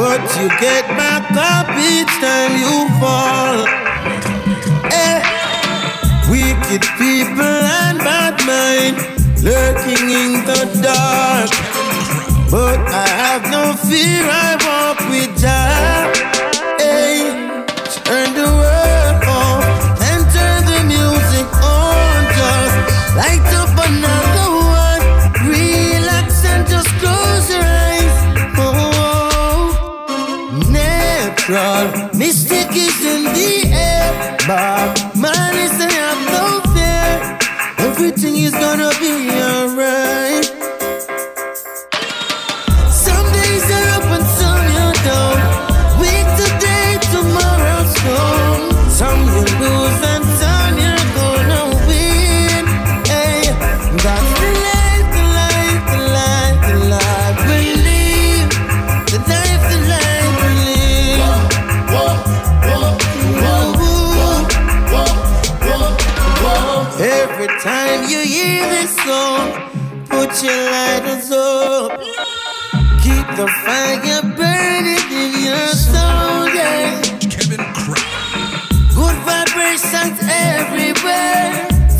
But you get back up each time you fall. Eh. Wicked people and bad mind lurking in the dark. But I have no fear, I walk with Jah.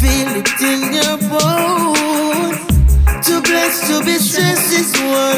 Feel it in your bones. Too blessed to be stressed is one.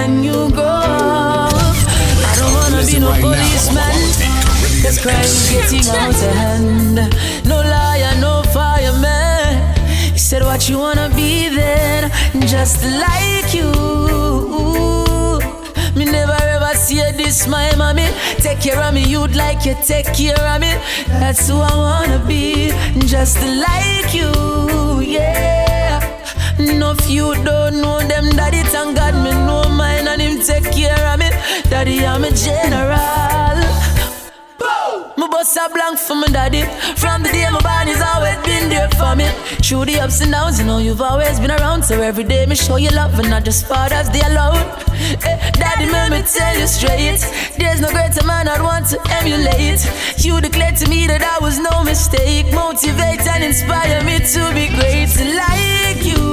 When you up? I don't wanna be no policeman. Cause crime is getting out of hand. No liar, no fireman. He said, What you wanna be then? Just like you. Me never ever see this, my mommy. Take care of me, you'd like you take care of me. That's who I wanna be, just like you, yeah. No, if you don't know them, daddy, thank God me know mine and him take care of me. Daddy, I'm a general. My bust a blank for my daddy. From the day my born, he's always been there for me. Through the ups and downs, you know you've always been around. So every day me show you love and not just fathers, they alone. Eh, daddy, let me tell you straight. There's no greater man I'd want to emulate. You declared to me that I was no mistake. Motivate and inspire me to be great like you.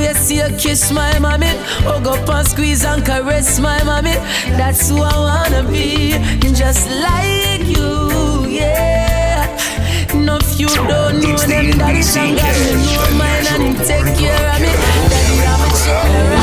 Always see you kiss my mommy. Hug up and squeeze and caress my mommy. That's who I wanna be, just like you, yeah. No, if you don't know them, daddy, thank God you know mine and take care of me. Daddy, I'm a general.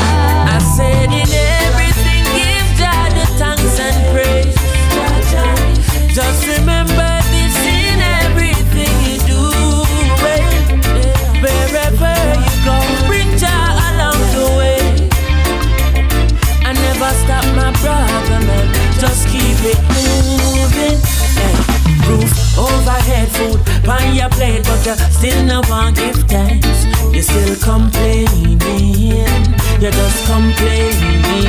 Keep it moving. Hey, roof overhead, food on your plate, but you still no want give thanks. You still complaining. You're just complaining.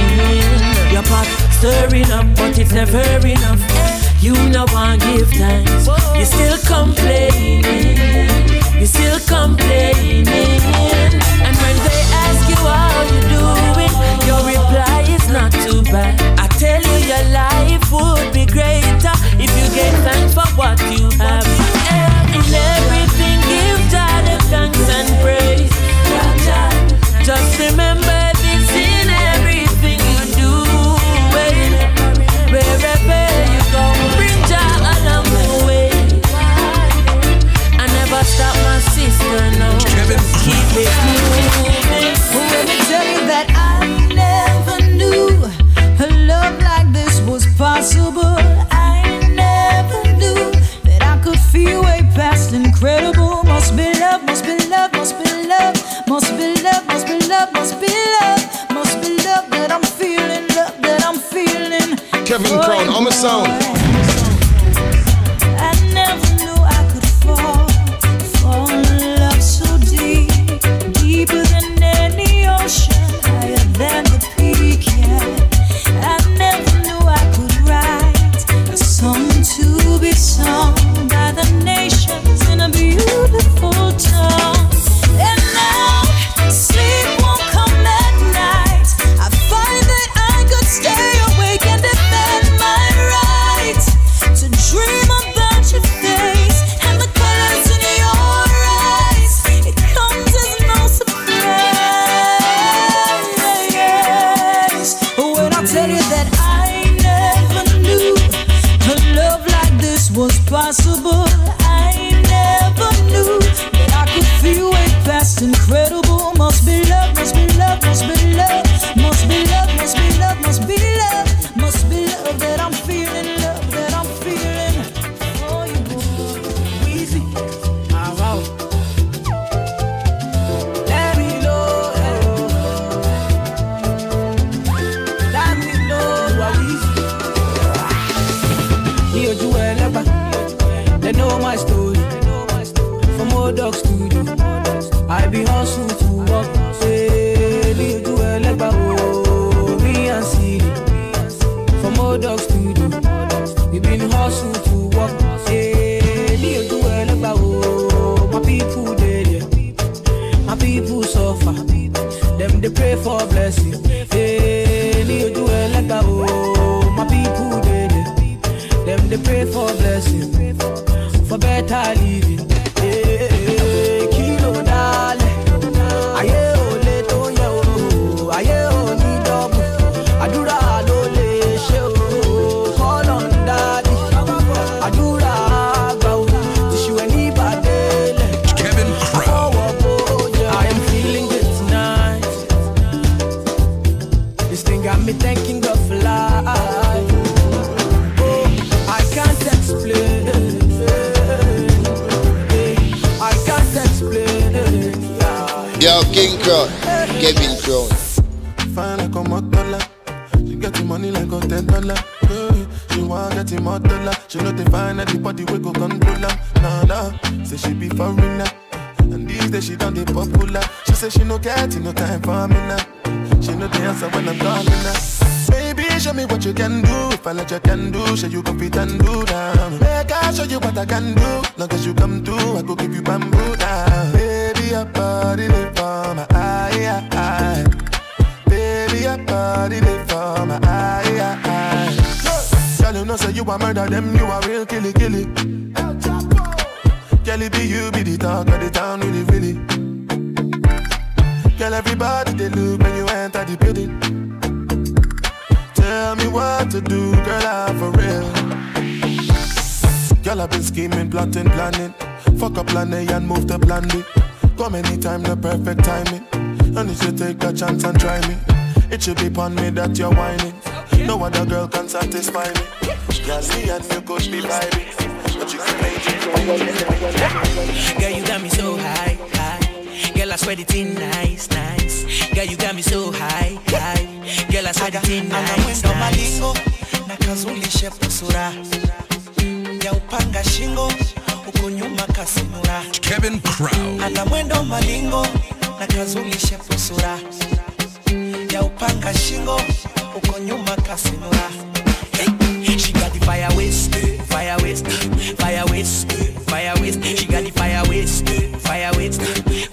Your pot stirring up, but it's never enough. You no want give thanks. You still complaining. You still complaining. And when they ask you how you doing, your reply is not too bad. I tell you your life would be greater if you gave thanks for what you have. In everything, give God thanks and praise. Just remember Kevin Crown on my sound. And do down. Make I show you what I can do. Long as you come through, I go give you bamboo down. Baby, your body live for my eye, eye. Baby, your body live for my eye, eye. Girl, you know say you a murder them, you a real killy killy. Girl, it be you be the talk of the town, really really. Girl, everybody they look when you enter the building. Tell me what to do, girl, I'm for real. Girl, I've been scheming, plotting, planning. Fuck up plan A and move to plan B. Come anytime, the perfect timing. And if you should take a chance and try me. It should be upon me that you're whining. No other girl can satisfy me. Girl, me and you could be vibing. But you can make it. Girl, you got me so high, high. Girl, I swear the thing nice, nice. Girl, you got me so high, high. Girl, I swear the thing ana nice, mwendo nice. malingo na kazulishe pusura ya upanga shingo huko nyuma kasimura Kevin Crown. ana mwendo malingo na kazulishe pusura ya upanga shingo huko nyuma kasimura She got the fire waste, fire waste, fire waste, fire waste. She got the fire waste, fire waste,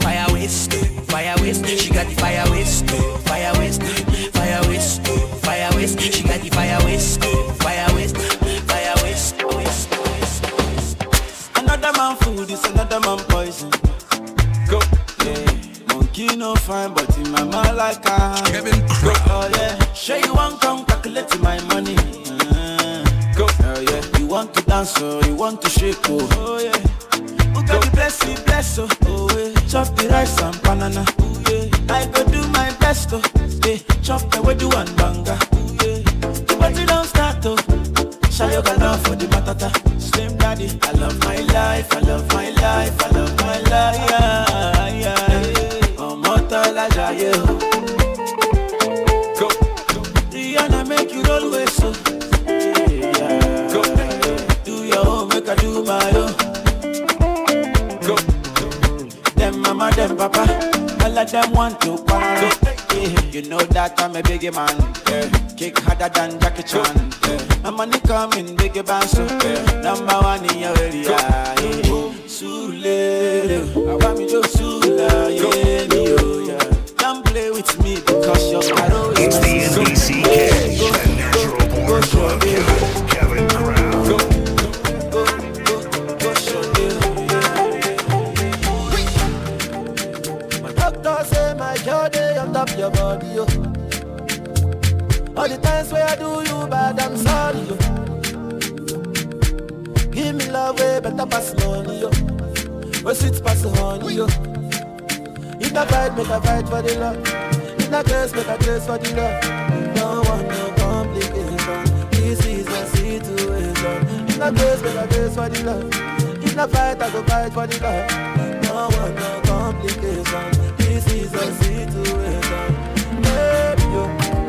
fire waste, fire waste. She got the fire waste, fire waste, fire waste, fire waste. She Another man food is another man poison. Go. Yeah. Monkey no fine, but in my mind like I Kevin Go. Oh yeah. Sure you want come calculate my money. Uh, Go. Oh yeah. You want to dance oh, you want to shake oh. Oh yeah. Who got the blessing, bless oh. Oh yeah. Chop the rice and banana. Oh yeah. I go do my best oh. Yeah. Chop the do and banga. Oh yeah. The party don't start oh. Show your love for the matata. Slim daddy, I love my life, I love my life, I love my life. Yeah, yeah. Ọmọ tọ́lá jayé o. Go. Rihanna make you roll with so. Yeah. Go. Do your own, make I do my own. Go. Them mama, them papa, all of them want to quarrel. Yeah. You know that I'm a biggie man. Yeah. Kick harder than Jackie Chan. Yeah. My money coming, biggie band so yeah. Number one in your area. Yeah. Sule, I want me to Sula, yeah, me, oh, yeah. Don't play with me because you're caro. It's the NBCK, the Natural Born your body, yo. All the times where I do you bad, I'm sorry, yo. Give me love way better pass money, yo. Where sweet pass honey, yo. If I fight, make I fight for the love. If I curse, make I curse for the love. No one, no complication. This is a situation. If I curse, make I curse for the love. If I fight, I go fight for the love. No one, no complication. This is a situation. Baby, yo.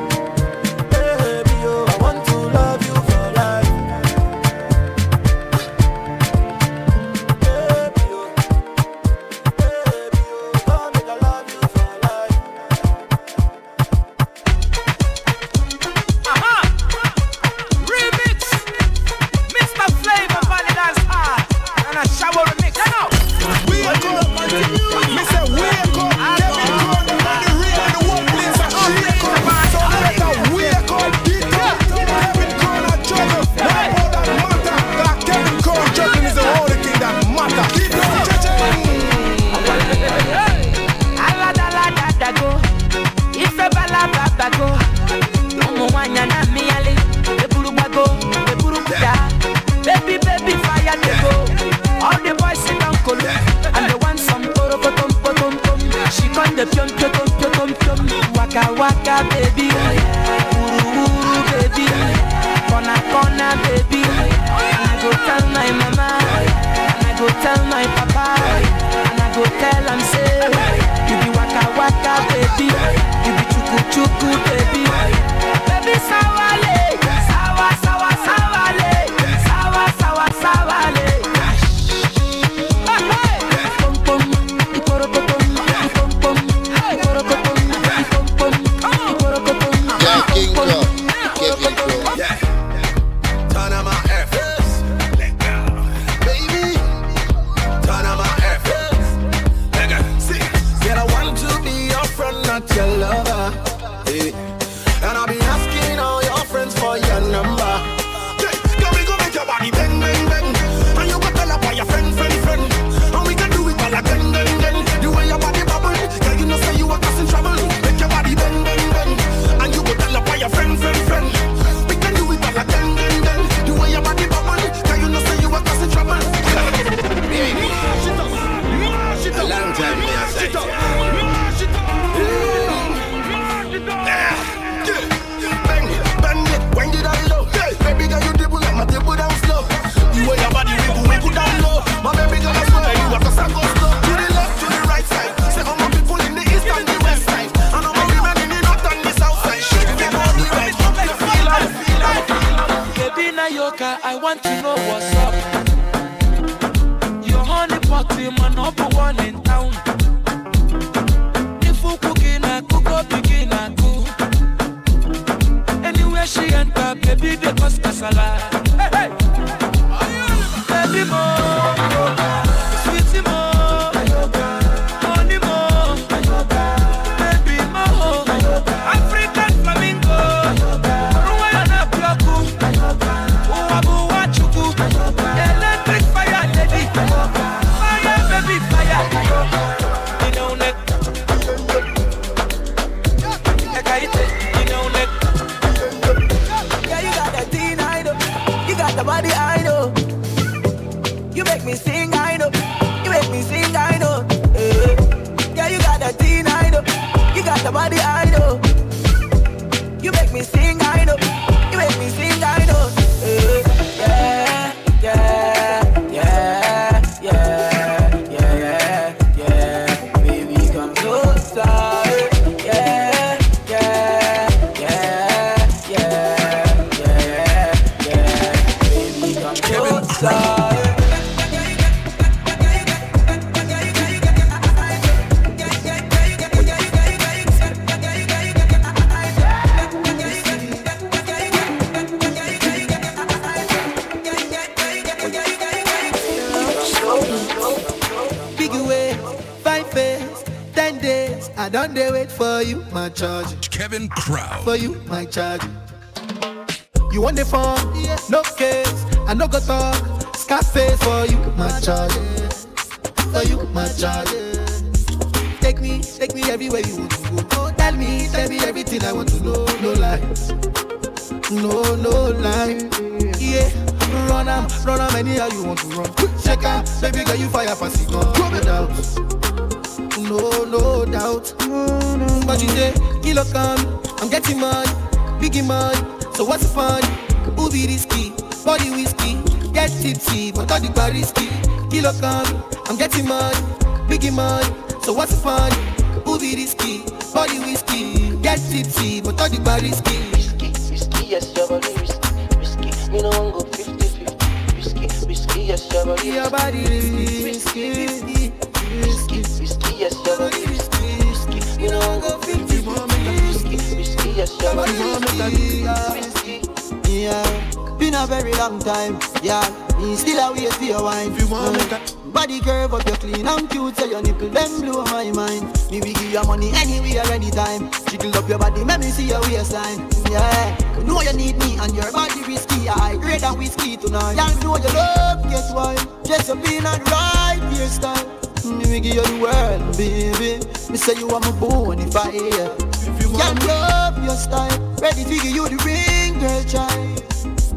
Say you are my bone yeah. I hear. If love your style, ready to give you the ring, girl, child.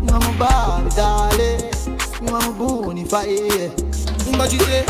You are my Barbie, darling. You are my bone if I hear. But you say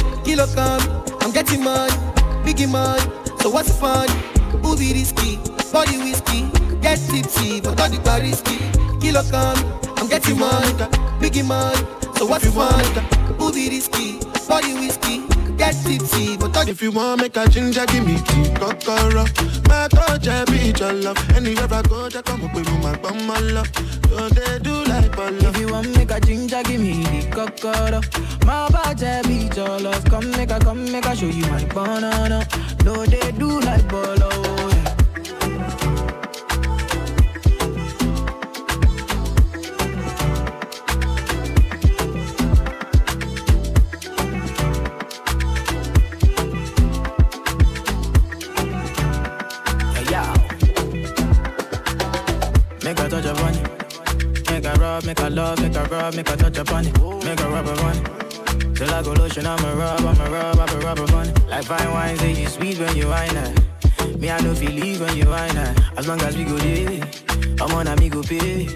you want make a ginger, give me tea, kokoro. My I be your love. Anywhere I go, just come up with my bum, my love. So they do like a. If you want make a ginger, give me the cocoa. My body beat your love. Come make a, come make a show you my banana. No, they do like bolo. Rub, make a touch upon it. Make a rub upon it. Till I go lotion, I'ma rub, I'ma rub, I'ma rub upon it. Like fine wine, say you sweet when you wine it. Me, I know feel leave when you wine it. As long as we go there, I'm on a me go pay.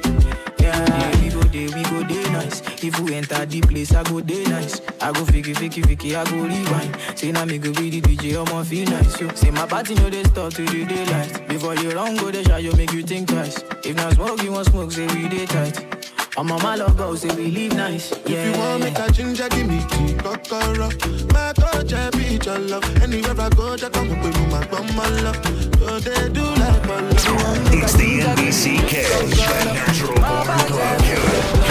Yeah, we go there, we go there nice. If we enter the place, I go there nice. I go fiki, fiki, fiki, I go rewind. Say now me go be the DJ, I'ma feel nice. Yo. Say my party know they start to the daylight. Before you run, go the shot, you make you think twice. If not smoke, you want smoke, say we day tight. I'm on my logo, say we live nice. Yeah. If you want make a ginger, give me tea, kokoro. My touch, I be your love. Anywhere I go, just come up with my bum, my love. So they do like a love. It's the NBCK, the natural born club killer,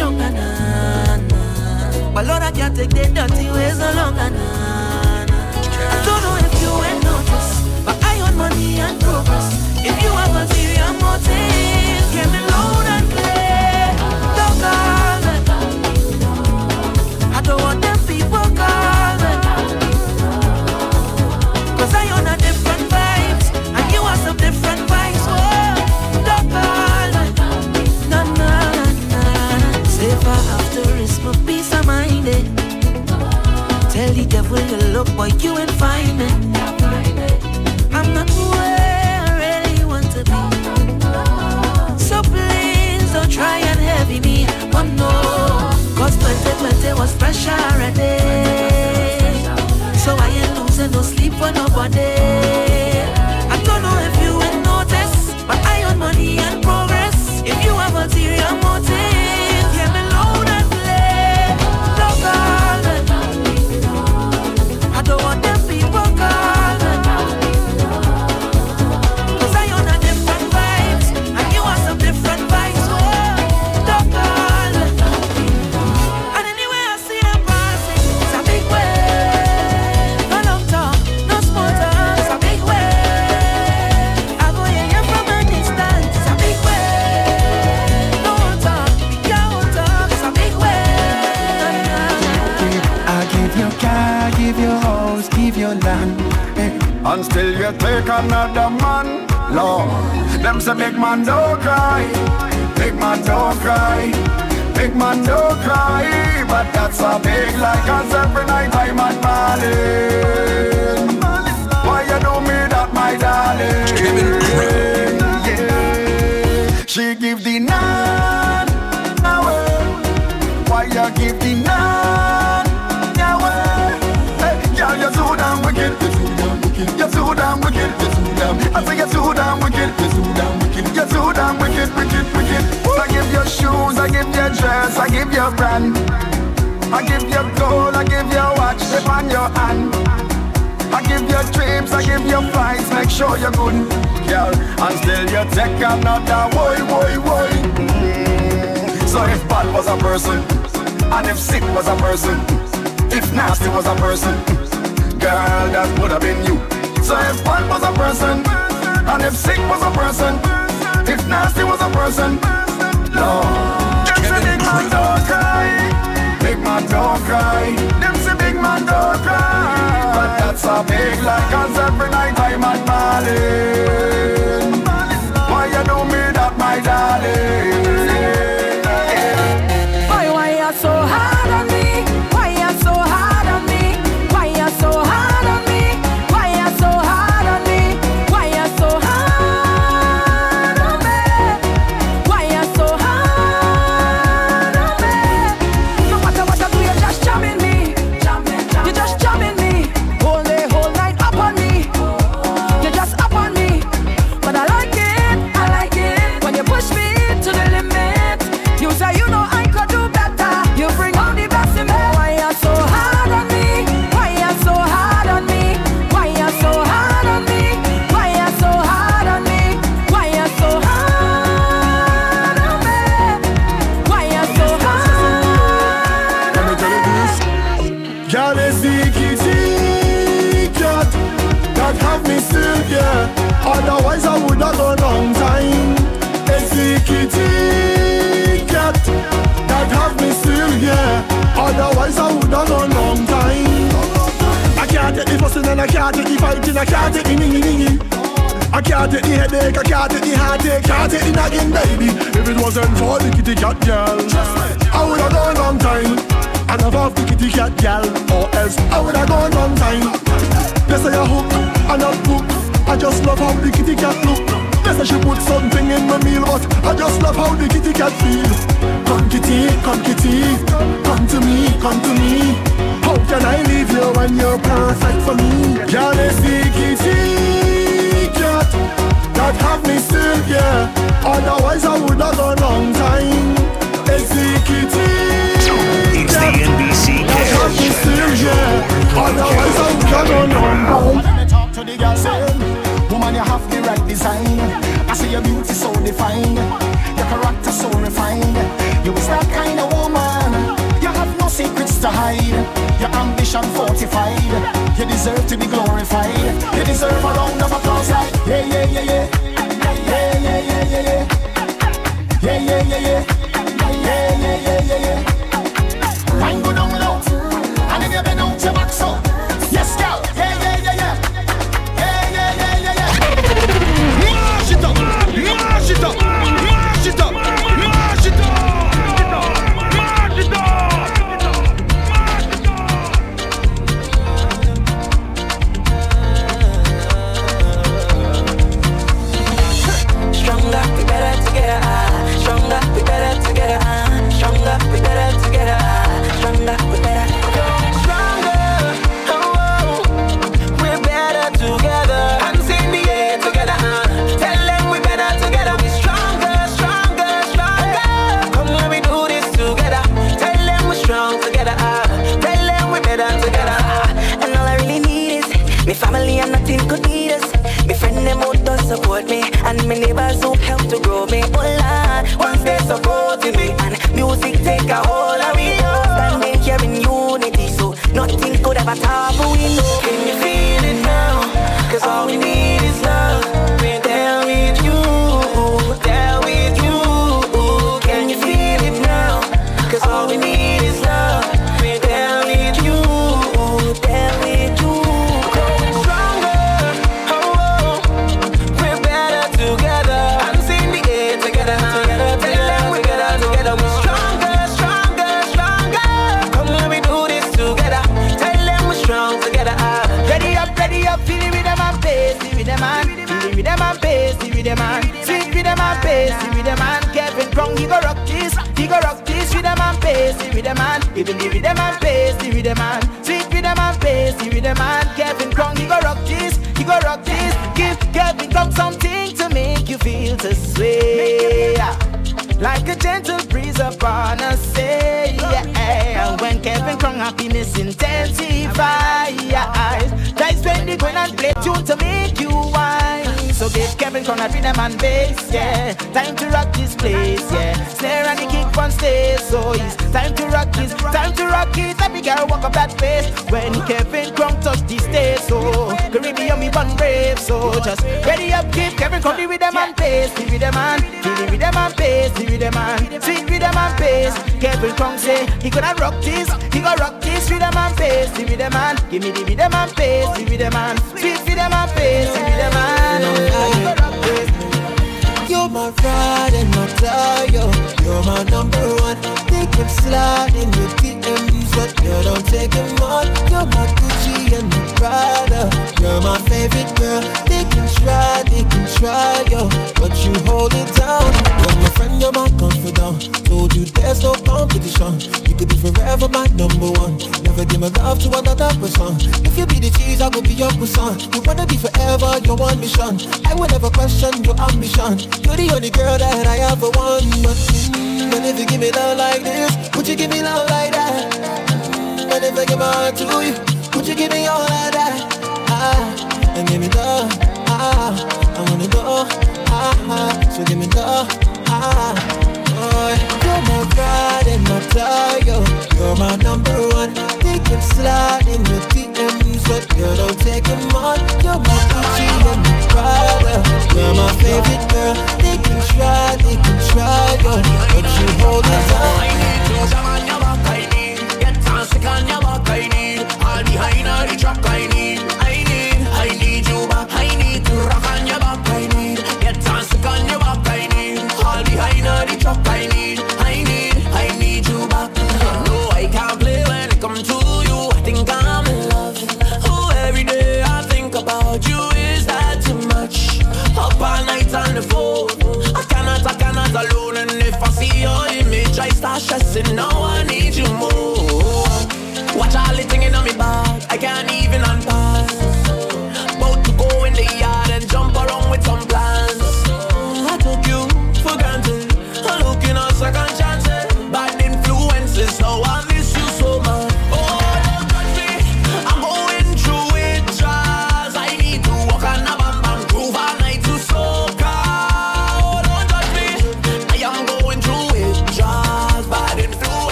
strong and But Lord, I can't take the dirty ways no longer now. boy, you ain't finding. I'm not where I really want to be. So please don't try and heavy me. Oh no, cause Puente Puente was pressure already. So I ain't losing no sleep for nobody. And still you take another man, Lord. Them say big man don't cry, big man don't cry, big man don't cry. But that's a big lie, cause every night I'm at Why you do me that, my darling? She give the night away. Why you give the night? wicked. You're so damn wicked. You're so damn. I say you're so damn wicked. You're so damn wicked. You're so damn wicked, wicked, wicked. I give your shoes, I give your dress, I give your brand. I give your gold, I give your watch, tip on your hand. I give your dreams, I give your flights, make sure you're good, girl. And still you take another boy, boy, boy. So if bad was a person, and if sick was a person, if nasty was a person. Girl, that would have been you. So if fun was a person, and if sick was a person, if nasty was a person, no. Them say big man don't cry. Big man don't cry. Them say big man don't cry. But that's a big lie, cause every night I'm at Marlin. Why you do me that, my darling? I can't take the fighting, I can't take the ningy. I can't take the headache, I can't take the heartache, can't take the nagging, baby. If it wasn't for the kitty cat girl, I would have gone long time. And I've off the kitty cat gal, or else I would have gone long time. They say hook and a book. I just love how the kitty cat look. They say she put something in my meal, but I just love how the kitty cat feel. Come kitty, come kitty, come to me, come to me. How can I leave you when you're perfect for me? Girl, it's the kitty that have me still, yeah. Otherwise I would have gone long time. It's the kitty It's the NBC that have me still, yeah. Otherwise I would have gone long time. Let me talk to the girl say, Woman, you have the right design. I see your beauty so defined, your character so refined. You is that kind of to hide. Your ambition fortified. You deserve to be glorified. You deserve a round of applause like yeah, yeah, yeah, yeah. Yeah, yeah, yeah, yeah, yeah. Yeah, yeah, yeah, yeah. Yeah, yeah, yeah, yeah, yeah. Wine go down low, and if you bend out your back so.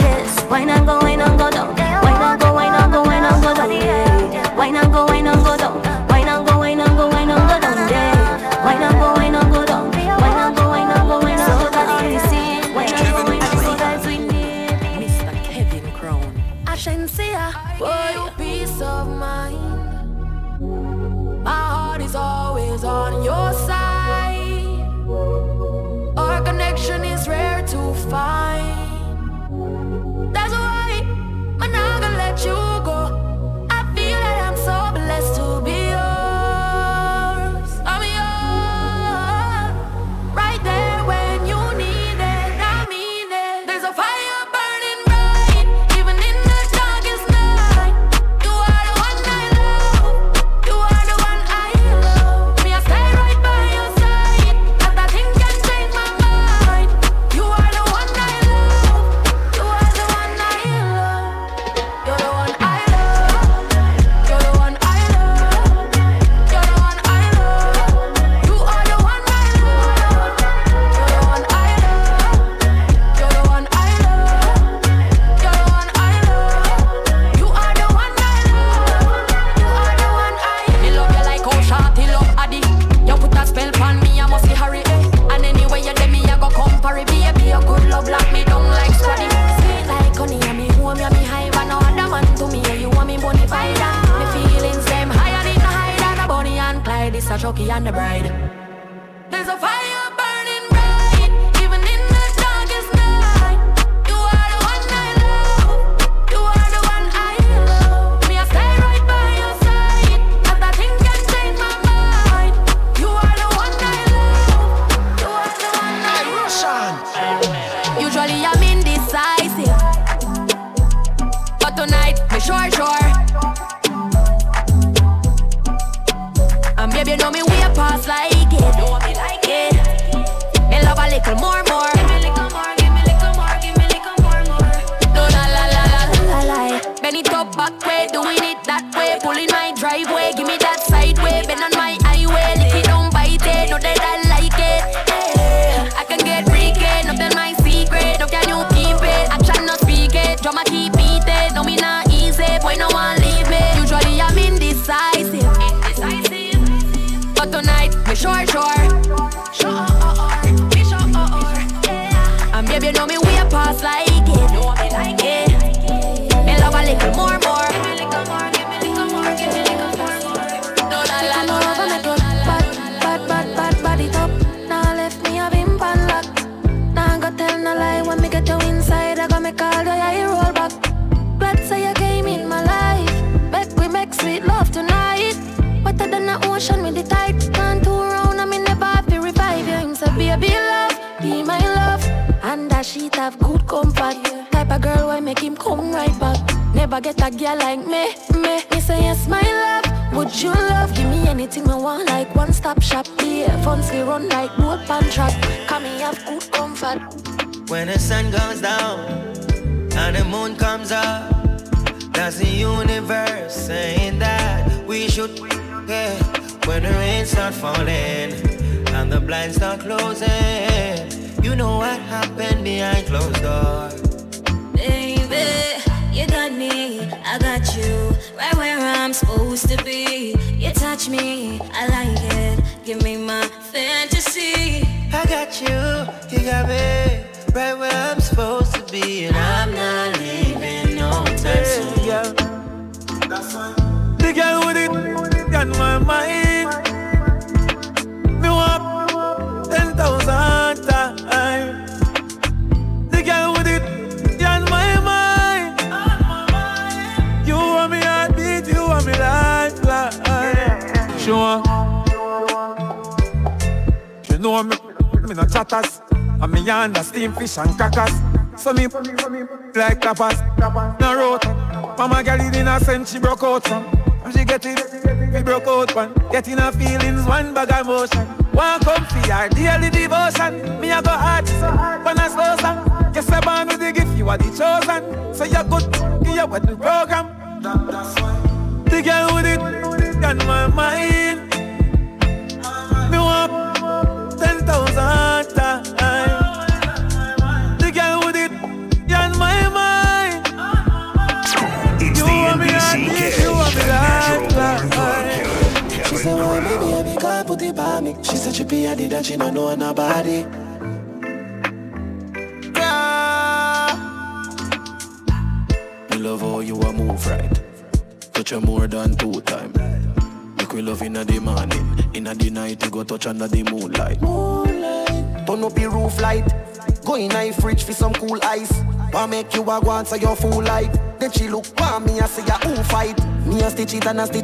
This. Why not go, why not go down?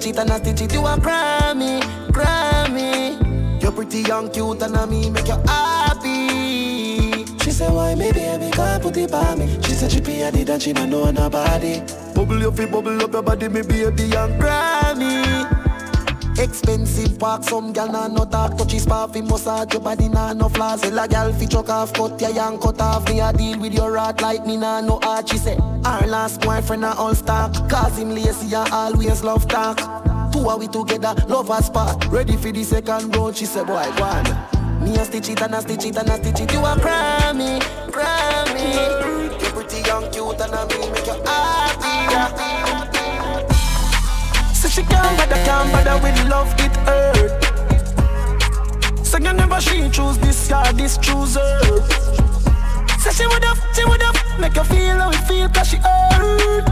It and stitch it. You a Grammy, Grammy. You're pretty young, cute, and I me make you happy. She said, why me, baby, can't put it by me She said she be a did and she don't know nobody Bubble your feet, bubble up your body, me baby and Grammy. Expensive park, some gal nah no talk Touchy spa fi massage your body nah no flaws Tell a gal fi chuck off, cut ya and cut off. Me a deal with your rat like me nah no art She say, her last boyfriend a all stock Cause him lazy and always love talk. Two are we together, love a spot. Ready for the second round, she say, boy, go on. Me a stitch it and a stitch it and a stitch it. You a Grammy, Grammy You pretty young, cute and a me make you happy, happy. Say she can't bother, can't bother with love, it hurt Say you never she choose this guy, this choose her Say she would have, she would have Make you feel how it feel cause she hurt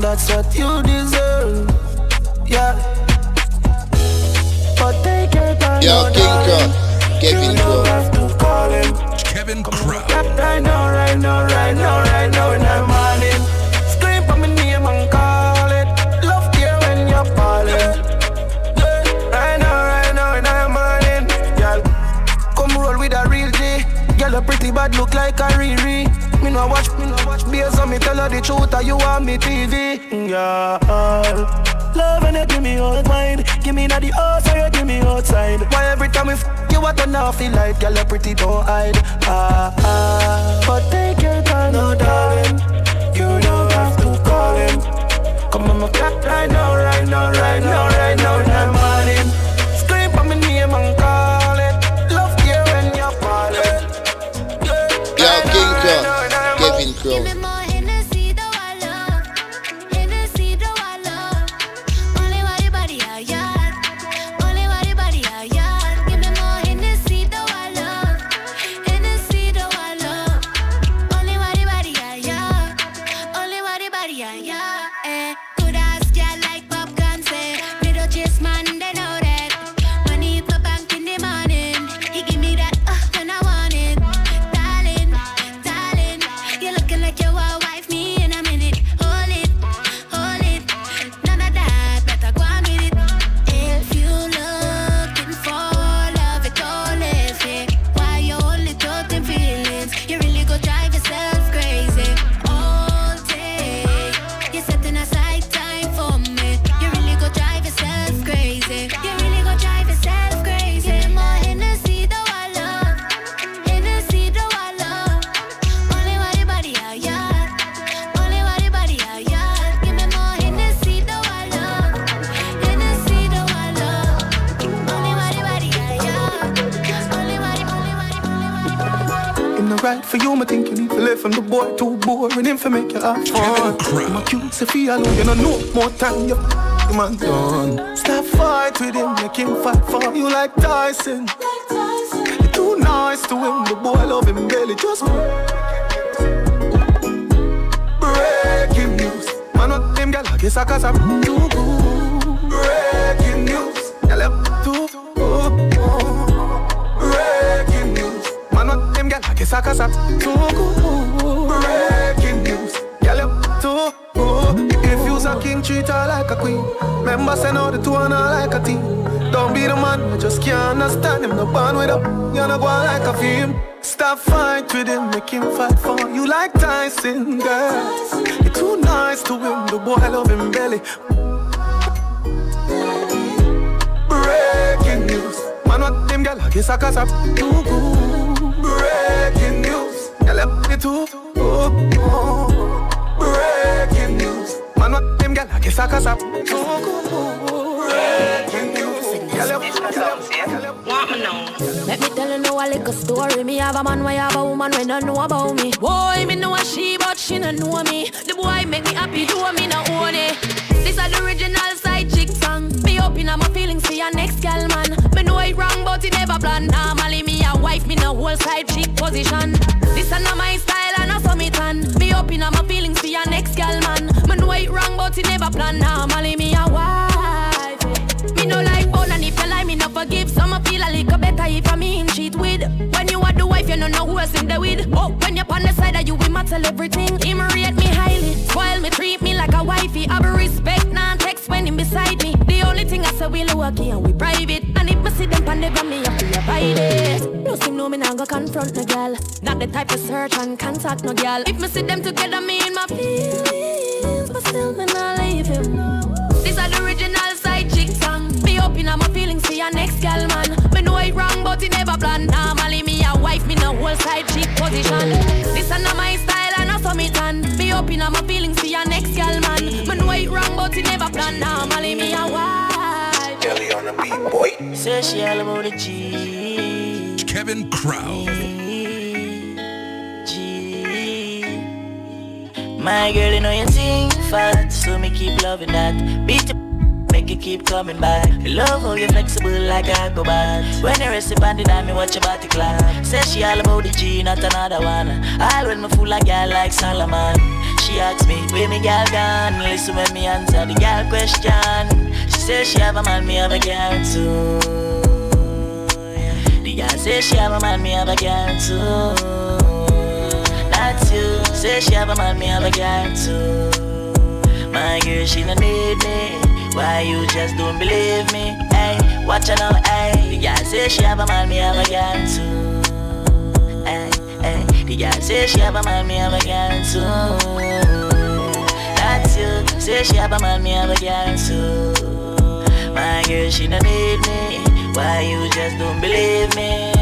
That's what you deserve, yeah But take your time, Yo, no King darling. Crow, Kevin You don't Crow. have to call him Kevin Crown. Right now, right now, right now, right now in the morning bad look like a Riri. Me no watch, me no watch Based on me tell her the truth or you want me TV Yeah. Love when you give me all mine Give me na the house or you give me outside. Why every time we f- you want to now feel like Girl, you pretty don't hide. Ah, ah. But take your time, no darling You don't have to call him. Come on, my clock right now, right now, right now, right now in the think you need to live from the boy too boring him for make you have fun. I'm a cute, alone, you know no more time, you man done. Stop fight with him, make him fight for you like Tyson. You're too nice to him, the boy love him belly just breaking news. Man, what them gal I guess I cause I'm too good. Cause I'm too good. Breaking news, gal I'm too good. If you's a king, treat her like a queen. Remember, say no the two and her like a team. Don't be the man, I just can't understand him. No bond with him, you're not going like a film. Stop fight with him, make him fight for you like Tyson, girl. You're too nice to him, the boy love him belly. Breaking news, man, what them gal I guess I cause I'm too. Breaking news, gal I'm too good. Breaking news, man, what them gal I guess I cause I'm too good. Breaking news, gal I'm Want me know? Let me tell you now a little story. Me have a man, why have a woman when don't know about me. Boy, me know a she, but she don't know me. The boy make me happy, do me no own it. This is the original side chick song. Me open up my feelings for your next gal man. It wrong, but it never plan. Normally me a wife, me no whole side chick position. This is not my style and I saw me tan. Me open up my feelings for your next gal man. Me know it wrong, but it never plan. Normally me a wife. Me no like bone and if you lie, me no forgive. Some a feel a little better if I mean cheat with. When you are the wife, you no know who else in the with. Oh, when you're on the side of you, we matter everything. Him rate me highly, spoil me, treat me like a wifey. I be respect, non text when him beside me. The only thing I say we low key and we private. And if me see them pan gram, me have to abide it. No see no me nah go confront no girl. Not the type of search and contact no girl. If me see them together, me in my feelings, but still me not leave him. This is the original side chick song. Me open up my feelings for your next gal man. Me know it wrong, but it never plan. Normally me a wife, me no whole side chick position. This is not my style and I saw me tan. Me open up my feelings for your next gal man. Me know it wrong, but it never plan. Normally me a wife. Kelly on the beat, boy. Say she all about the G. Kevin Crown. My girl, you know you think fat, so me keep loving that. Beat the make you keep coming back. I love how you're flexible like a acrobat. When you rest upon the dime, me watch your body clap. Say she all about the G, not another one. All when me fool like girl like Solomon. She asks me, where me girl gone? Listen when me answer the girl question. She says she have a man, me have a girl too. The girl say she have a man, me have a girl too. That's you. Say she have a man, me have a girl too. My girl, she don't need me. Why you just don't believe me? Hey, watch her now, hey. The girl say she have a man, me have a girl too. Hey, hey. The girl say she have a man, me have a girl too. That's you. Say she have a man, me have a girl too. My girl, she don't need me. Why you just don't believe me?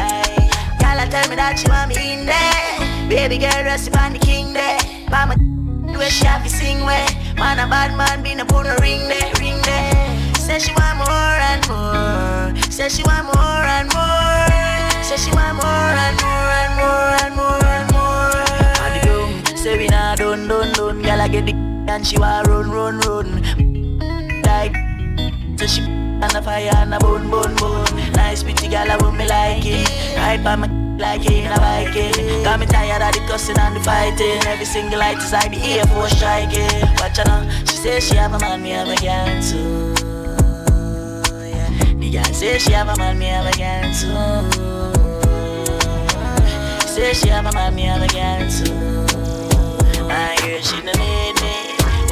Hey, girl, tell me that she want me in there. Baby girl, rest upon the king there. Mama, where she have to sing where. Man, a bad man, be no put no ring there, ring there. Say she want more and more. Say she want more and more. Say she want more and more and more and more and more. And the groom say we nah done, done, done. Girl, I get the and she want run, run, run. Like, say she and the fire and a bone, bone, bone. Nice pretty girl, I want me like it. Right by my like it in a Viking. Got me tired of the cussing and the fighting. Every single light is like the Air Force striking. Watch her now, she says she have a man, me have a girl too. Yeah. The girl says she have a man, me have a girl too. She says she have a man, me have a girl too. My girl, she don't need me.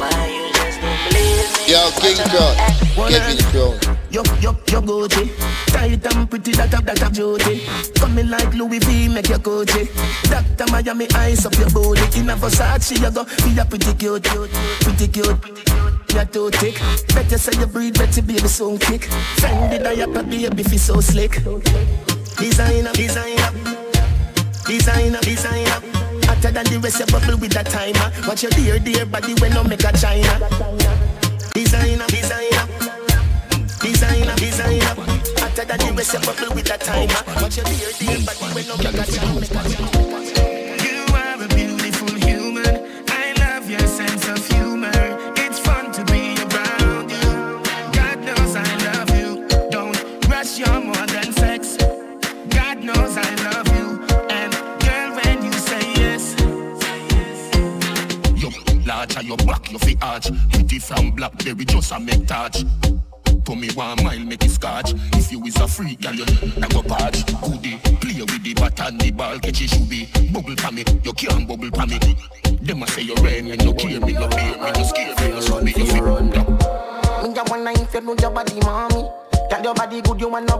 Why you just don't believe me? Yo, King Crown, Kevin Crown. Yo, yo, yo, Gucci Tight and pretty, that up, that up, beauty. Coming like Louis V, make your Gucci. Dr. Miami, eyes up your booty. In a Versace, you go, be a pretty cute, Pretty cute, pretty cute. You're too thick. Better say you breathe, better baby, soon kick. Fendi, diaper, baby, feel so slick. Designer, designer. Designer, designer. Hotter than the rest, you bubble with that timer. Watch your dear, dear body when no make a China. Designer, designer. Designer, designer hotter than the rest of bubble with a timer. Watch your dear, dear body when no make a jam, make a. You are a beautiful human. I love your sense of humor. It's fun to be around you. God knows I love you. Don't rush you're more than sex. God knows I love you. And girl, when you say yes, you large and your back, you fi arch. Hit it from blackberry just a make touch. To me one mile, make it scotch. If you is a freak, girl, you like go patch. Goodie, play with the bat and the ball, catch it be. Bubble pa me, you can't bubble pa me. Them a say you rain and you kill me, you beat me, you scare me, you show me, you fi run. Me just wanna if you know your body, mommy. Got your body good, you wanna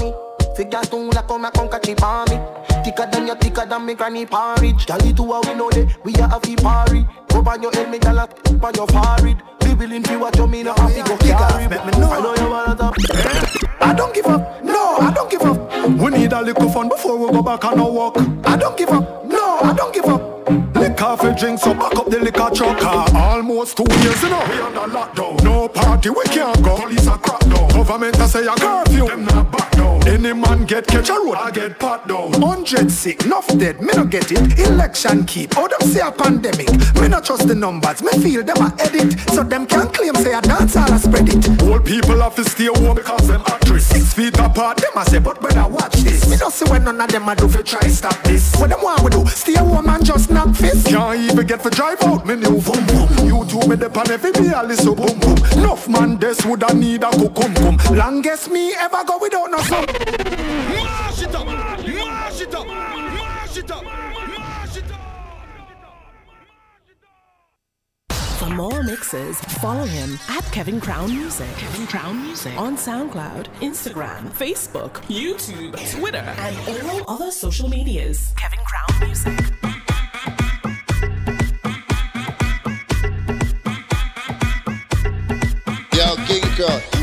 me. Figure soon like come a come catch it on me. Thicker than your thicker than me granny porridge. Girl, it to a we know that we a fi party. Go on your head, me gyal a on your forehead. Willing to watch me no have to go. Make me know. I know you wanna talk. Eh? I don't give up. No, I don't give up. We need a little fun before we go back on our walk. I don't give up. No, I don't give up. Liquor for drink, so back up the liquor truck. Almost two years, you know. We under lockdown. No party, we can't go. Police are crack down. Government a say a curfew. Them not back down. Any man get catch a road, I get pat down. Hundred sick, enough dead, me no get it. Election keep, oh them say a pandemic. Me not trust the numbers, me feel them a edit. So them can claim say a dance all a spread it. Old people have to stay home because them actress. Six feet apart, them a say, but better watch this. Me not see when none of them a do fi try stop this. What them want we do? Stay home and just knock fist. Can't even get for drive out, me new boom boom. YouTube me depend every day, I listen boom boom. Enough man, this woulda need a cum cum. Longest me ever go without no some. Mash it up, mash it up, mash it up, mash it up. For more mixes, follow him at Kevin Crown Music. Kevin Crown Music. On SoundCloud, Instagram, Facebook, YouTube, Twitter, and all other social medias. Kevin Crown Music. Yo,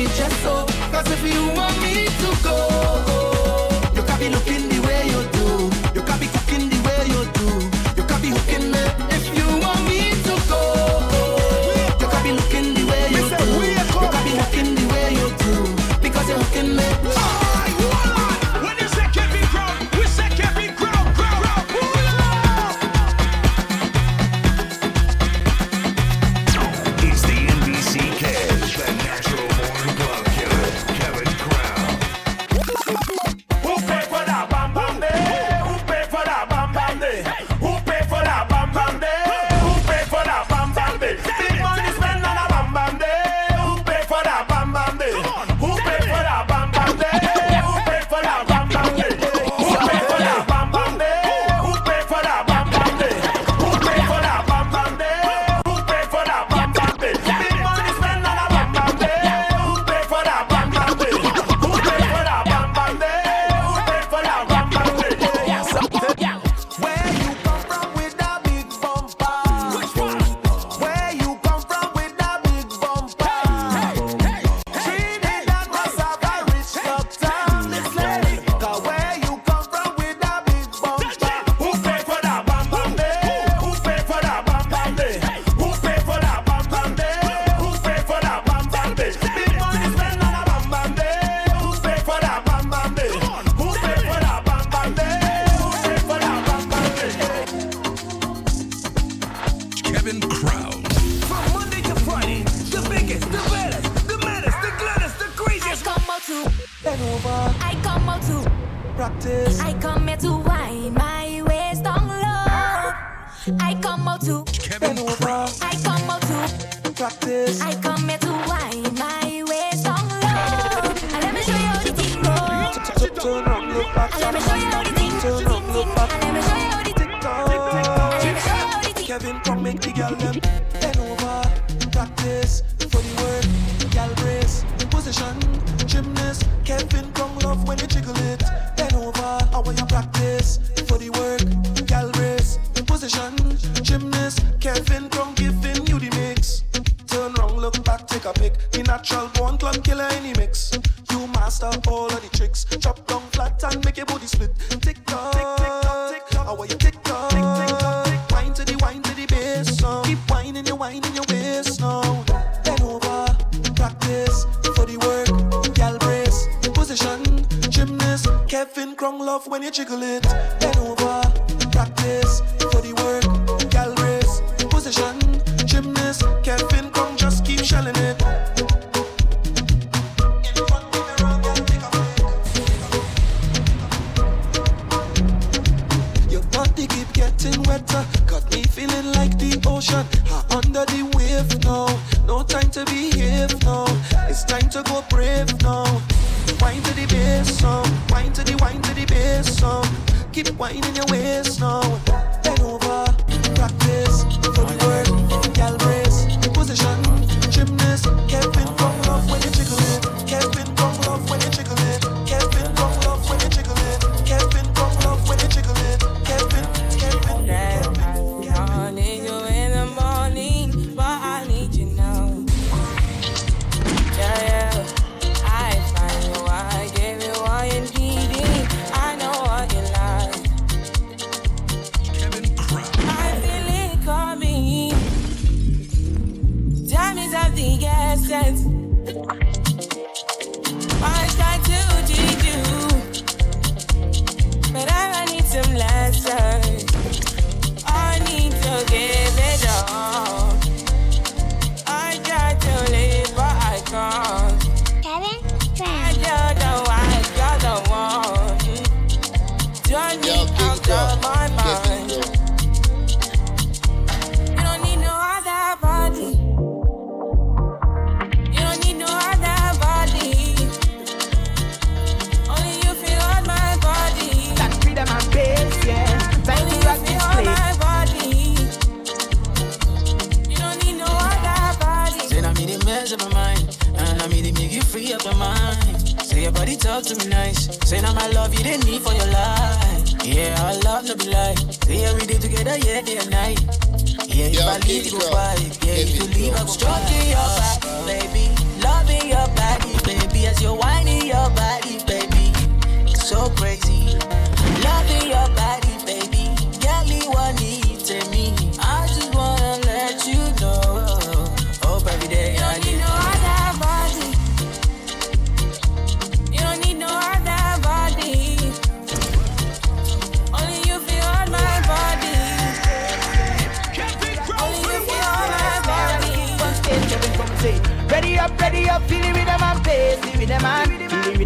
me just so. Cause if you want me to go,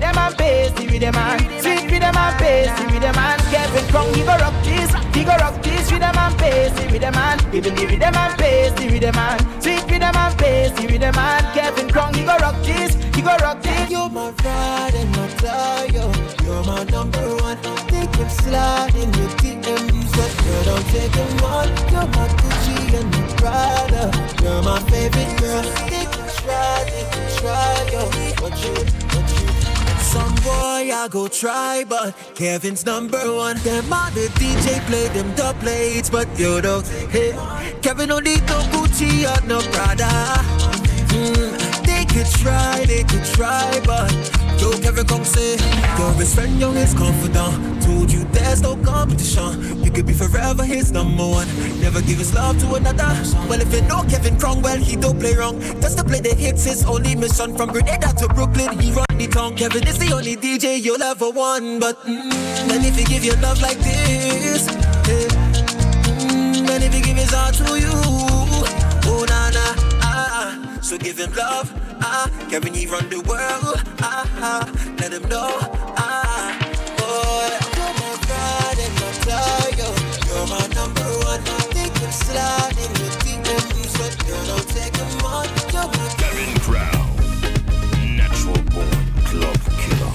them and pasty with them and sweet with them and pasty with them and Kevin Crown he go rock this, he go rock this with them and pasty with them and even with them and pasty with them and sweet with them and pasty with them and Kevin Crown he go rock this, he go rock this. You're my pride and my fly. You're my number one. They keep sliding your DMs, but girl don't take them all. You're my Gucci and my Prada. You're my favorite girl. They keep trying, they keep trying, yo. What you, what you? Some boy I go try, but Kevin's number one. Them other DJ play them the plates, but you don't. Hey, Kevin don't need no Gucci or no Prada. Mm could try, they could try, but Joe Kevin come say, Your best friend, your his confidant. Told you there's no competition. You could be forever his number one. Never give his love to another. Well, if you know Kevin Cromwell, he don't play wrong. Just to play the hits, his only mission. From Grenada to Brooklyn, he run the town. Kevin is the only DJ you'll ever want. But mm, and if he give you love like this, eh, mm, and if he give his heart to you, oh na na, ah, ah, so give him love ah, Kevin, you run the world, ah, ah, let them know, ah, boy, you're my pride and my you're my number one, I think I'm sliding, girl, take them on, you're my Kevin Crown, natural born club killer.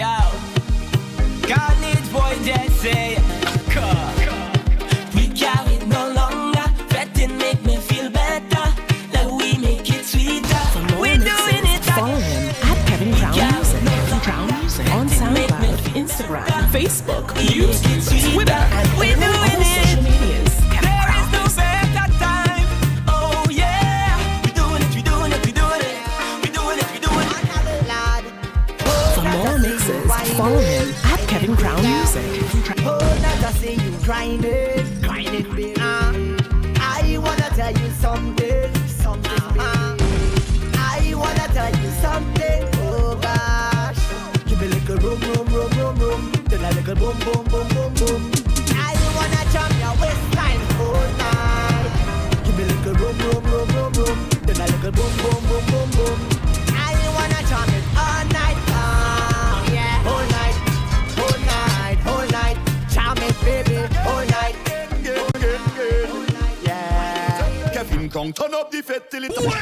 Yo, God Facebook, YouTube, Twitter, and We all doing it. social medias. Kevin There Crown is no better time. Oh yeah, we doing it, we doing it, we doing it, we doing it, we doing it. For more mixes, follow him at Kevin Crown Music. Oh, that I say you grinding, grinding, baby. I wanna tell you something, something, Then a boom, boom, boom, boom, boom. I wanna jump your waistline all night. Give me a little room, room, room, room, room. Then a little boom, boom, boom, boom, boom. I wanna jump it all night long, yeah. All night, all night, all night. Jam it, baby, all night. Yeah. Kevin Crown, turn up the fet till it. Kevin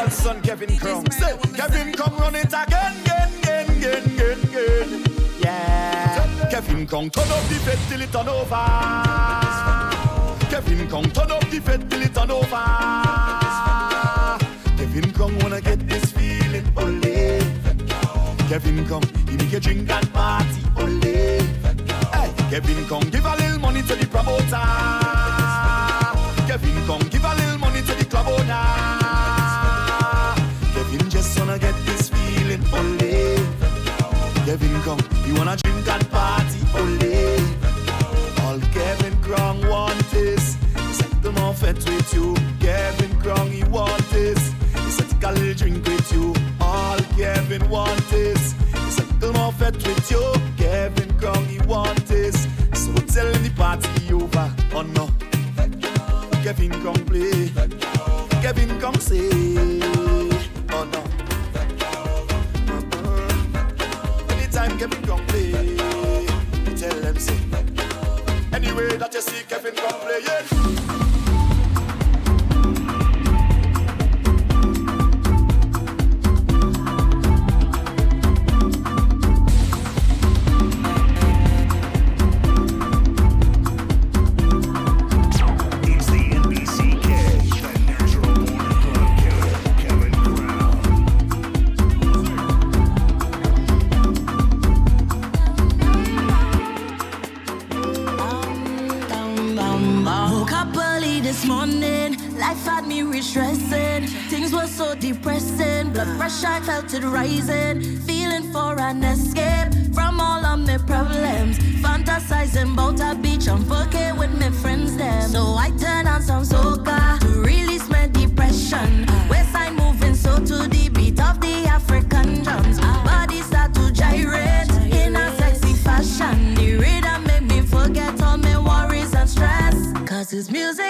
Energy godson, Kevin Crown. Say, Kevin come run it again, again, again, again, again, again. Yeah. Kevin Crown, turn up the fet till it turn over. Kevin Crown, turn up the fet till it turn over. Kevin Crown wanna get this feeling, ole. Kevin come, he make you drink and party, ole. Hey, Kevin come, give a little money to the promoter. Kevin come, give a little money to the club owner. Kevin come, he wanna drink and party, ole. All Kevin Crown want is settle more fet with you. Kevin Crown he want is a drink with you. All Kevin want is he settle more fet with you. Kevin Crown he want is so tell him the party over. Oh no, Kevin Crown play. Kevin come say. Anyway that you see Kevin come had re-stressing. Things were so depressing, blood pressure I felt it rising. Feeling for an escape from all of my problems. Fantasizing about a beach and fucking with my friends them. So I turn on some soca to release my depression. West side moving so to the beat of the African drums. Body start to gyrate in a sexy fashion. The rhythm make me forget all my worries and stress. Cause this music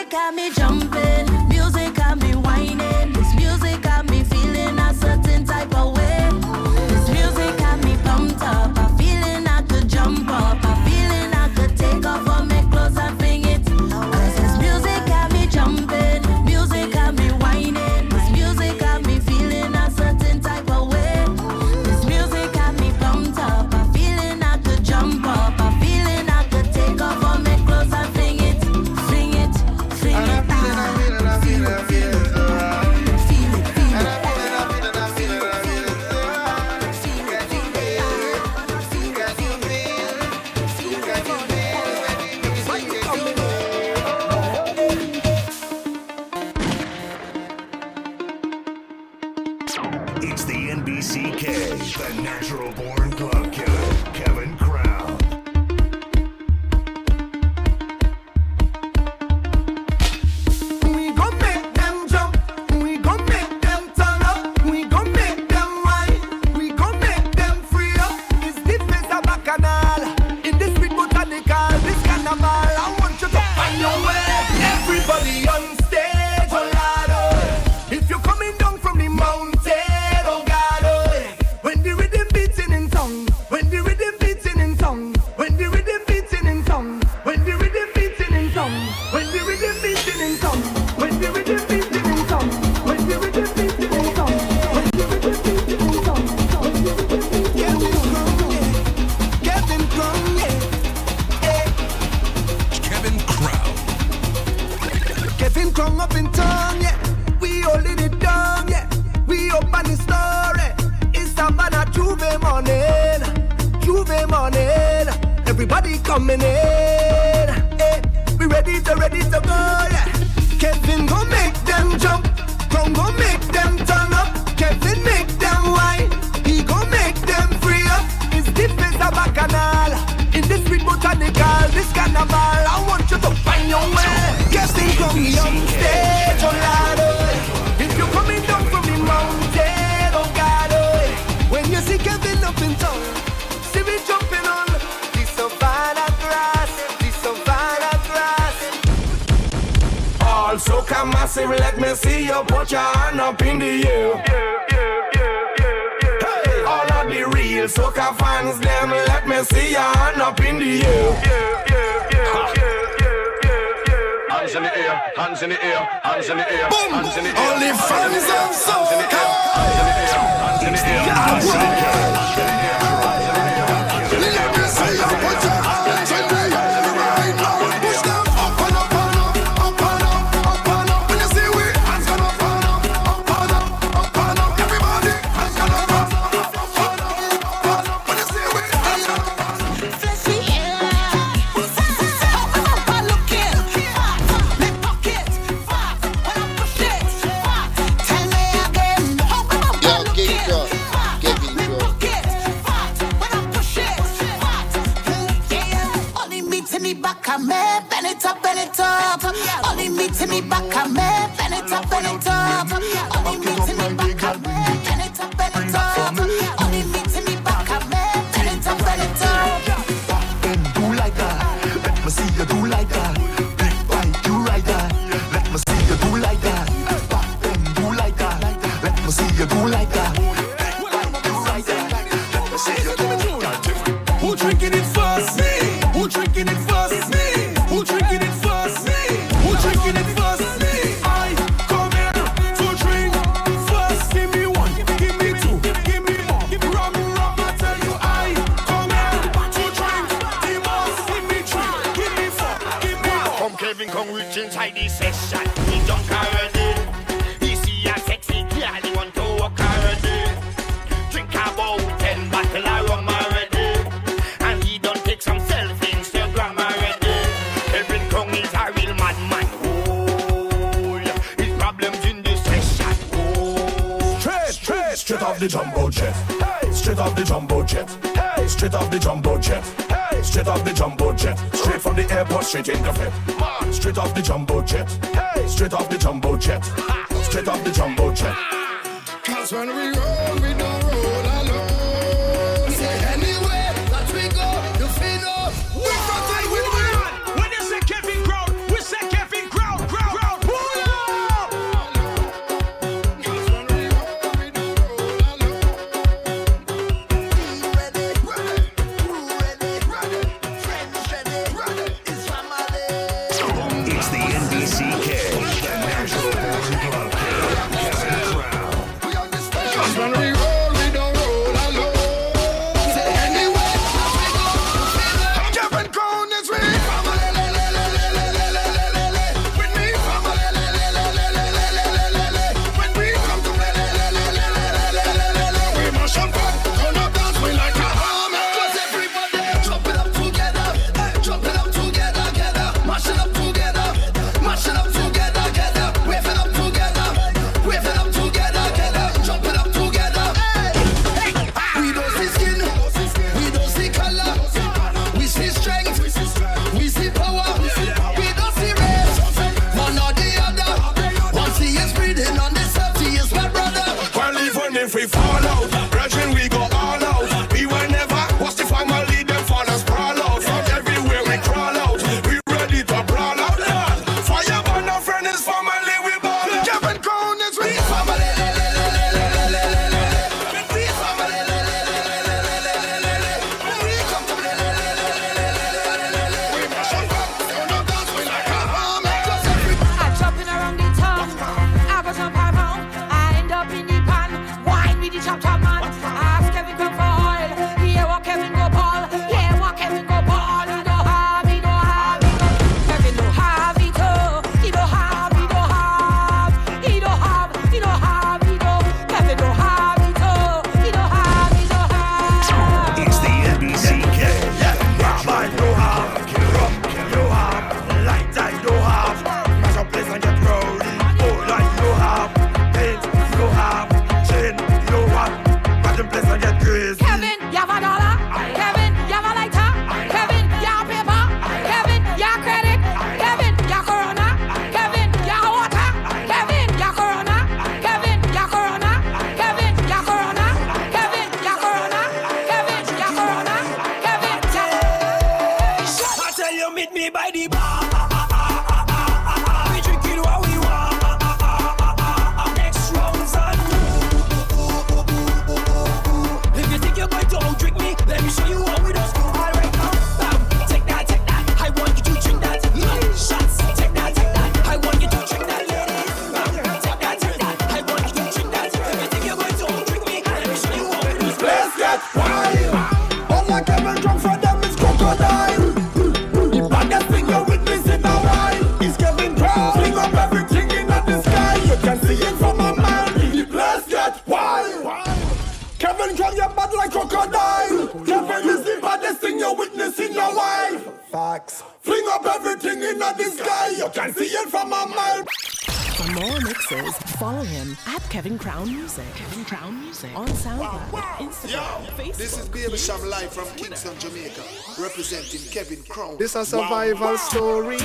representing Kevin Crown. This a survival story.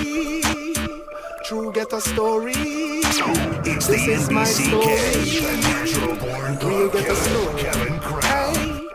True get a story. It's this the is my story. Kid, the Real get a story. Kevin Crown. Hey.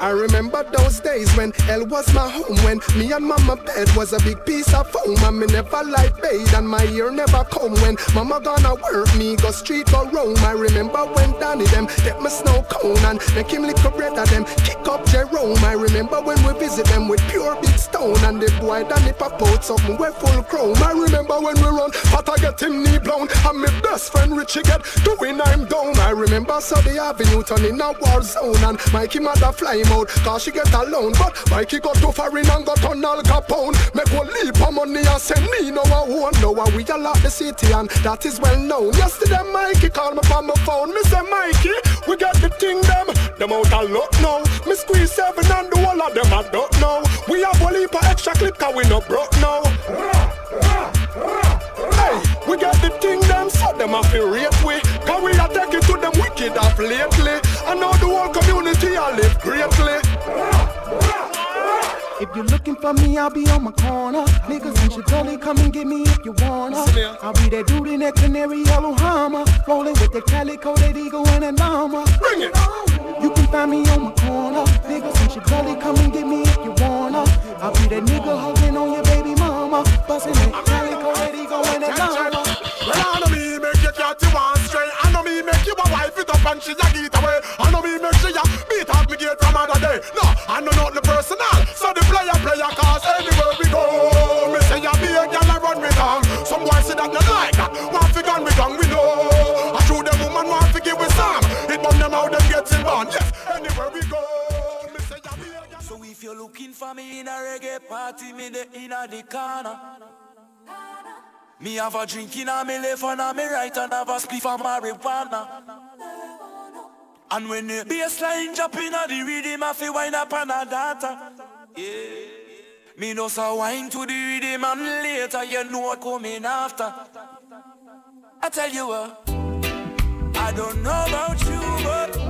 I remember those days when hell was my home When me and mama bed was a big piece of foam And me never like bathe and my ear never come When mama gonna work me go street go roam I remember when Danny them get me snow cone And make him lick a bread of them kick Jerome. I remember when we visit them with pure big stone And the boy Danny pop out something we full chrome. I remember when we run but I get him knee blown. And my best friend Richie get doing I'm down. I remember Sunday Avenue turn in a war zone. And Mikey mother fly him out cause she get alone. But Mikey got too far in and got on Al Capone. Make one leap of money and send me no know how we a lot the city and that is well known. Yesterday Mikey called me from my phone. Me say Mikey, we got the thing them Them out a lot now Me squeeze seven and the whole of them I don't know We have one leap of extra clip cause we no broke now Hey, we got the thing them so them a feel rate we Cause we a take it to them wicked off lately I know the whole community I live greatly If you're looking for me, I'll be on my corner. Niggas and shit only come and get me if you wanna. I'll be that dude in that canary yellow Hummer, rolling with the calico, that eagle and a llama. Bring it. Find me on my corner. Niggas and shit only come and get me if you wanna. I'll be that nigga hugging on your baby mama, busting that calico, that eagle and a llama. Well, I know me make you cat you one straight. I know me make you a wife it up and she a get Anywhere we go. A. So if you're looking for me in a reggae party, me the inna the corner. Me have a drink in a me left and a me right and have a spliff of marijuana. And when the bassline drop in a the rhythm, I feel wine up on a data. Yeah. Me know so wine to the rhythm and later you know what coming after. I tell you what, I don't know about you, but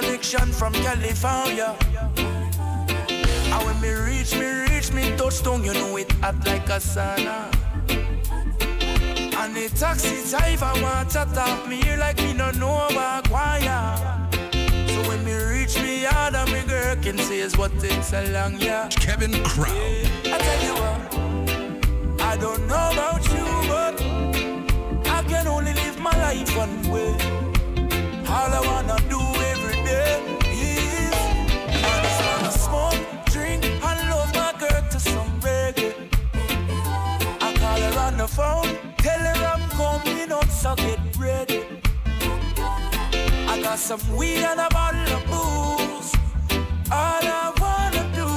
connection from California. And when me reach, me reach, me touchdown, you know it hot like a sauna. And the taxi driver want to talk me here like me no know about choir. So when me reach me yard and me girl can say is what takes a long yeah. Kevin Crown. I tell you what, I don't know about you, but I can only live my life one way. Got some weed and a bottle of booze. All I wanna do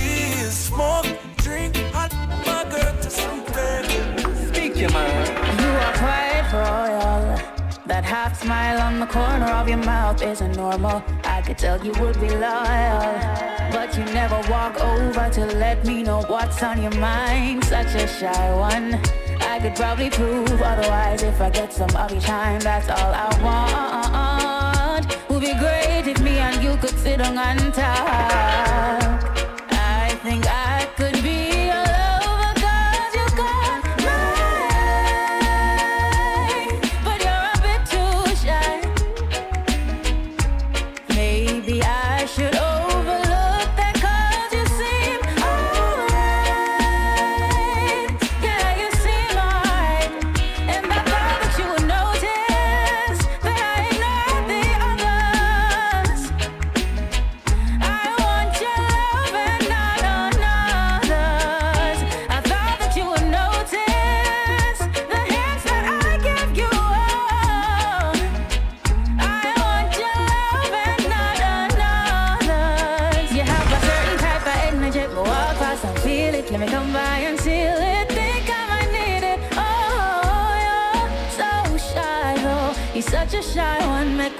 is smoke, drink, and my girl to some reggae. Speak your mind. You are quite royal. That half smile on the corner of your mouth isn't normal. I could tell you would be loyal. But you never walk over to let me know what's on your mind. Such a shy one. I could probably prove otherwise if I get some of your time. That's all I want. Me and you could sit down and talk.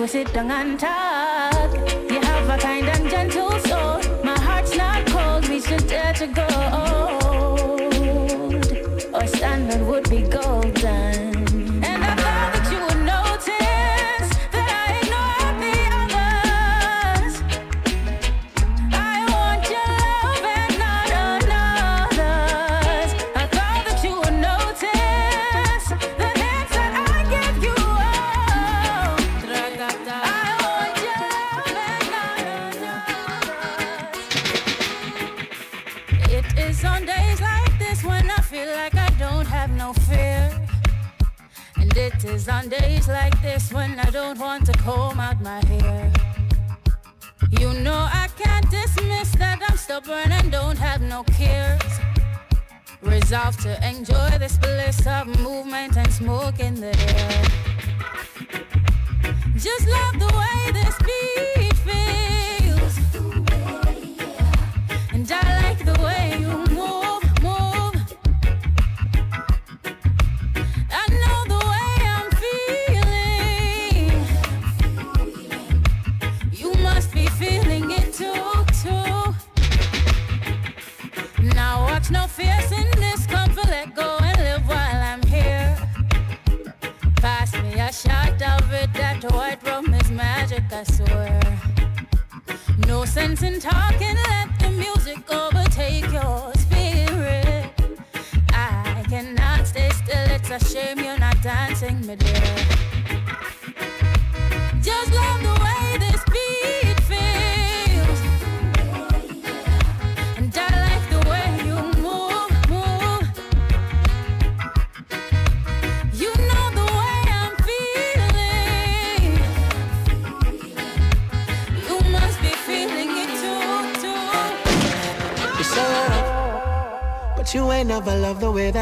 We sit down and talk. You have a kind and gentle soul. My heart's not cold, we should dare to go.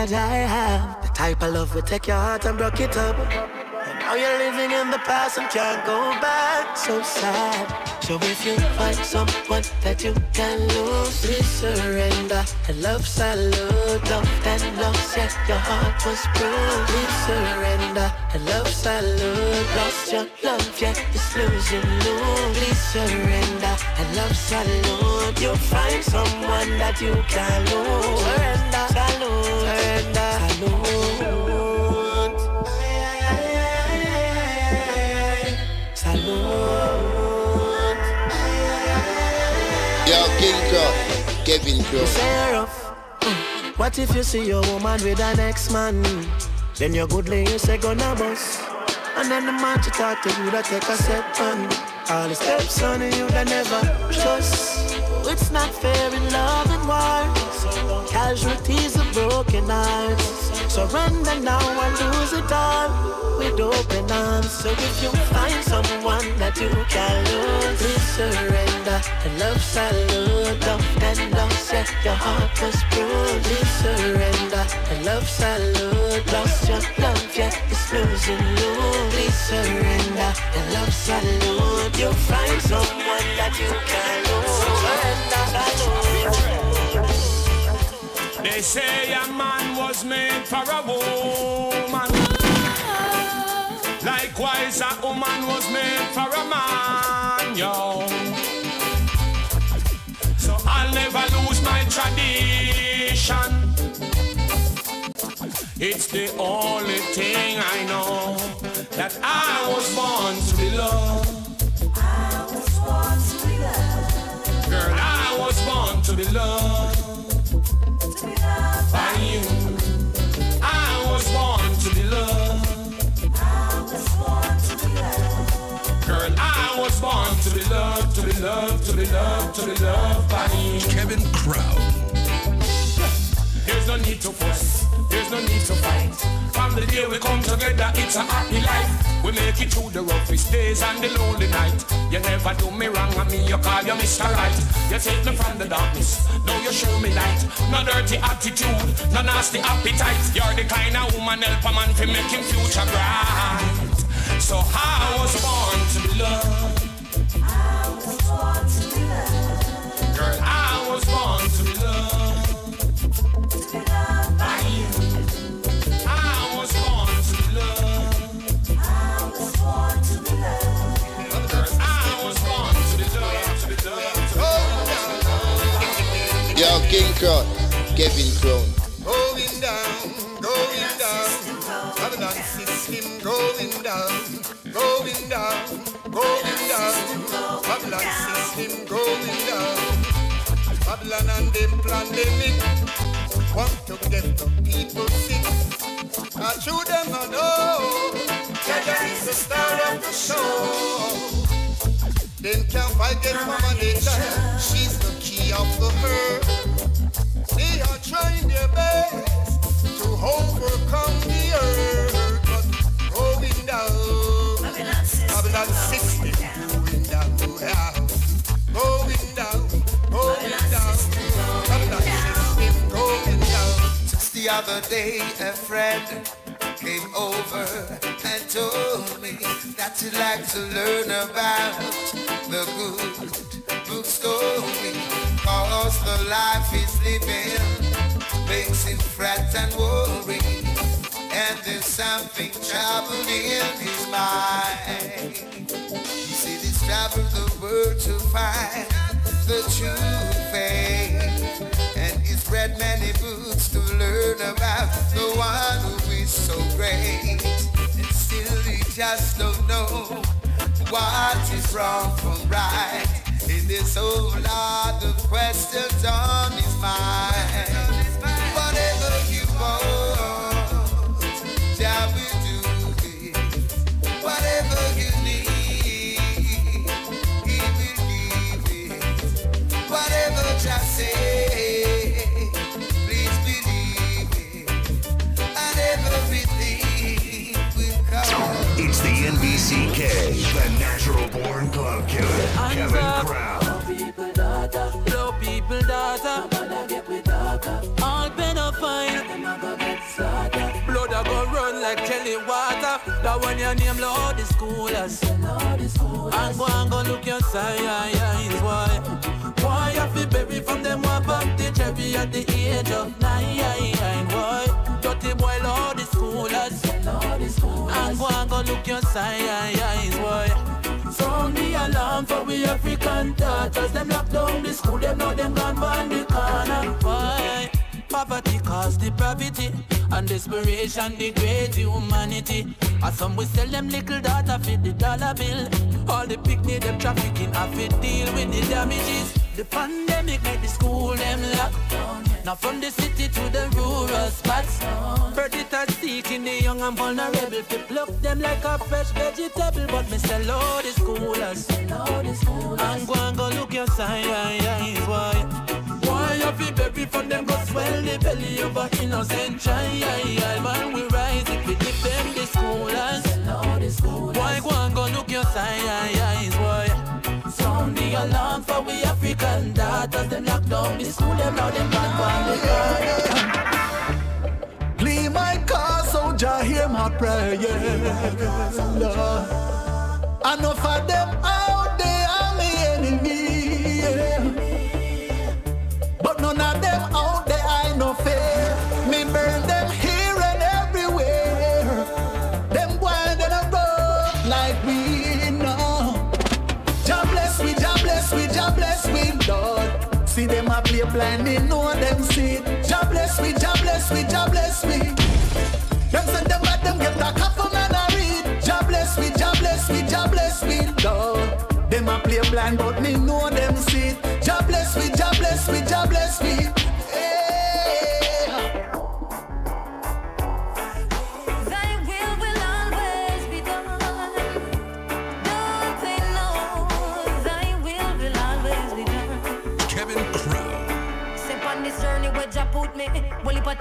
That I have. The type of love will take your heart and break it up. And now you're living in the past and can't go back. So sad. So if you find someone that you can lose, please surrender. And love salute, love and lost, yeah, your heart was bruised. Please surrender. And love salute, lost your love, yeah, it's losing lose. Please surrender. And love salute, you'll find someone that you can lose. Surrender, salute, King Kevin Crown. What if you see your woman with an ex-man? Then your good lady say gonna bust. And then the man to talk to you that take a step on. All the steps on you that never trust. It's not fair in love and war. Casualties of broken hearts. Surrender now and lose it all with open arms. So if you find someone that you can lose, please surrender. Love and love set your heart was bruised. Please surrender. Salute, lost your love, yeah, it's losing you. Please surrender. And love salute, you'll find someone that you can lose. They say a man was made for a woman. Likewise, a woman was made for a man, yo. I'll never lose my tradition. It's the only thing I know that I was born to be loved. I was born to be loved. Girl, I was born to be loved loved, to be loved, to be loved by you. Kevin Crown. There's no need to fuss, there's no need to fight. From the day we come together, it's a happy life. We make it through the roughest days and the lonely night. You never do me wrong, and me you call you Mr. Right. You take me from the darkness, now you show me light. No dirty attitude, no nasty appetite. You're the kind of woman help a man to make him future bright. So I was born to be loved. King Crown, Kevin Crown. Going down, going down. And them pandemic want to get the people sick. I show them I know Jaja is the star of the show. Them can't fight against Mama Nature. She's the key of the herd. They are trying their best to overcome the earth, the other day, a friend came over and told me that he'd like to learn about the good book story. Cause the life he's living makes him fret and worry. And there's something troubled in his mind. He said he's traveled the world to find the true faith. And he's read many books learn about the one who is so great. And still he just don't know what is wrong from right. In this whole lot of questions on his mind. Natural born glove killer, Kevin Crown. people data, low people data. All pedophile, blood a go run like jelly water. That one your name Lord the schoolers. And go and go look your signs, why? Why you feel baby from them who up the cherry at the age of nine, why? Dirty boy Lord the schoolers. And go and go look your signs, why? Alarm for we African daughters. Them lock down the school, them know them gone by the corner. Why? Poverty cause depravity And desperation degrade humanity. And some will sell them little data for the dollar bill. All the picnic them trafficking have fit deal with the damages. The pandemic made the school them lock Now from the city to the rural spots. Predators seeking the young and vulnerable. To pluck them like a fresh vegetable. But me say Lord the schoolers And go and go look your signs Why? Why you feel baby from them go swell the belly of a innocent child Man we rise if we them the schoolers Why go and go look your signs Why? Sound the alarm for we African daughters Them lock down the school them now them back on the ground Play my car so Jah hear my prayer. Lord. Enough of them blind, they know them see. Jah bless we, Jah bless we, Jah bless we. Them send them back, them get a couple man a read. Jah bless we, Jah bless we, Jah bless we, Lord. Them a play blind, but me know them see. Jah bless we, Jah bless we, Jah bless we.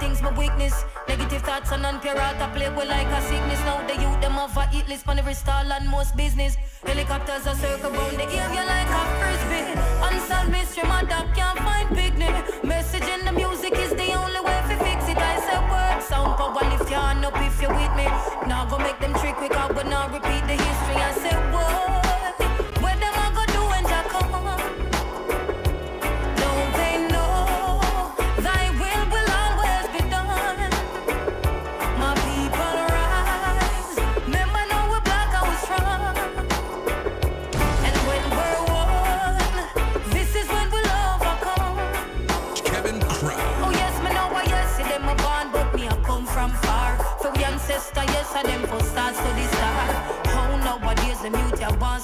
Things my weakness. Negative thoughts and I play with like a sickness. Now the youth them have a hit list on every stall and most business. Helicopters are circle round the area like a frisbee. Unsolved mystery, my dog can't find picnic. Message in the music is the only way to fix it. I said word sound power lift your hand up if you're with me. Now go make them trick quick out, but now repeat the history. I said what?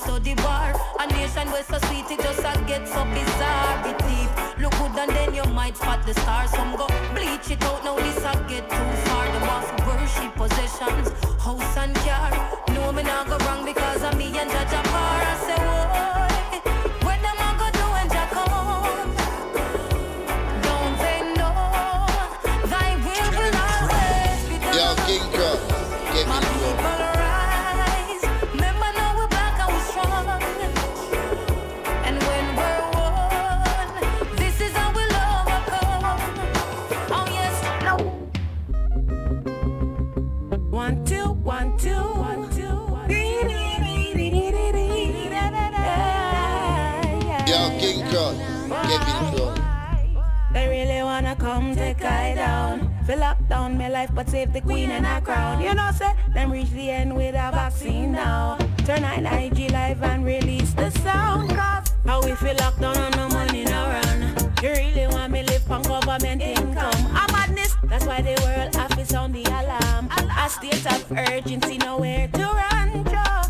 To the bar, a nation where so sweet it just a get so bizarre. Be deep, look good and then you might spot the stars. Some go bleach it out now this a get too far. The off worship possessions, house and car. No me not go wrong because of me and Judge life, but save the queen and her crown. You know, say them reach the end with a vaccine now. Turn on IG live and release the sound. Cause how we feel locked down and no money no run. You really want me live on government income? A madness, that's why the world have to sound the alarm. A state of urgency, nowhere to run. Joe.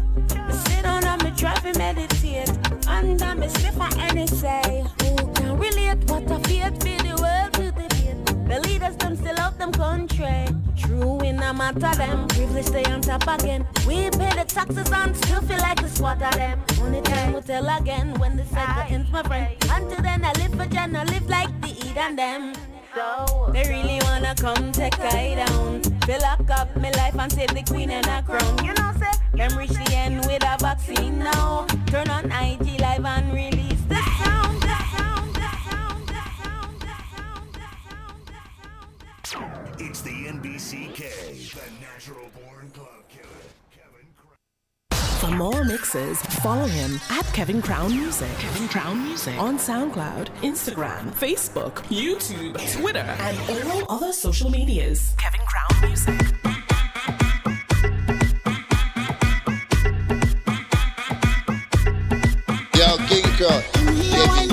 Sit and me try to meditate. And I'm a sniff for say. Who can relate what a fate for the world? The leaders them still out them country. True in a matter them. Privilege stay on top again. We pay the taxes and still feel like the squat of them. Only time will tell again when the cycle ends, my friend. Until then I live for Jan, I live like the eat and them. So they really wanna come take I down. Fill lock up my life and save the queen and her crown. You know, say them reach the end with a vaccine now. Turn on IG live and release It's the NBCK, the Natural Born Club Killer. For more mixes, follow him at Kevin Crown Music. Kevin Crown Music. On SoundCloud, Instagram, Facebook, YouTube, Twitter, and all other social medias. Kevin Crown Music. Yo, King Crown,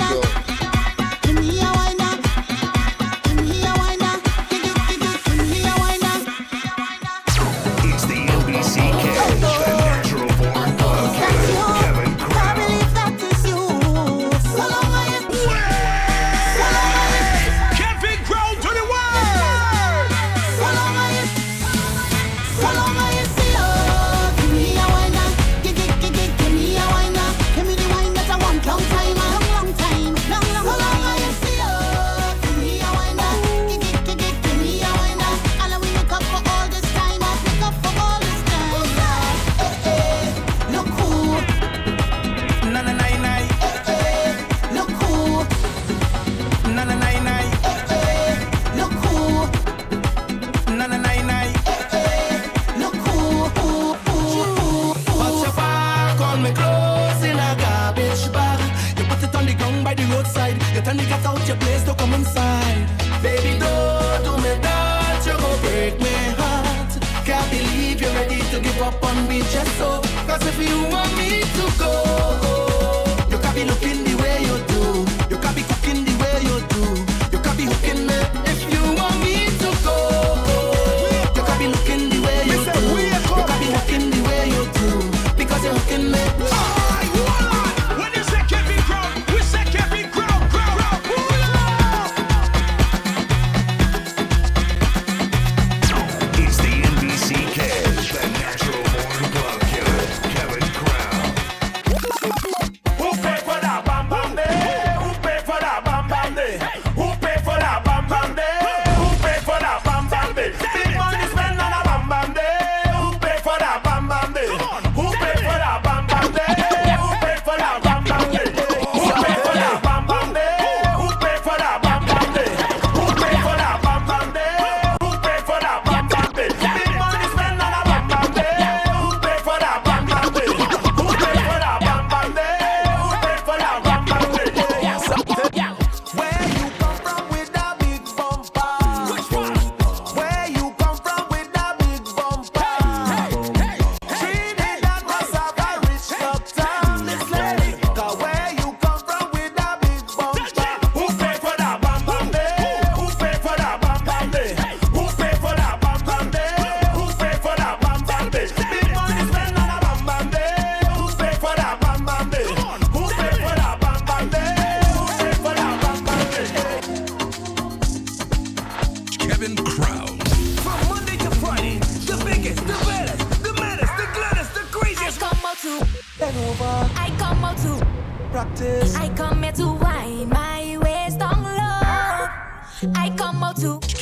azul.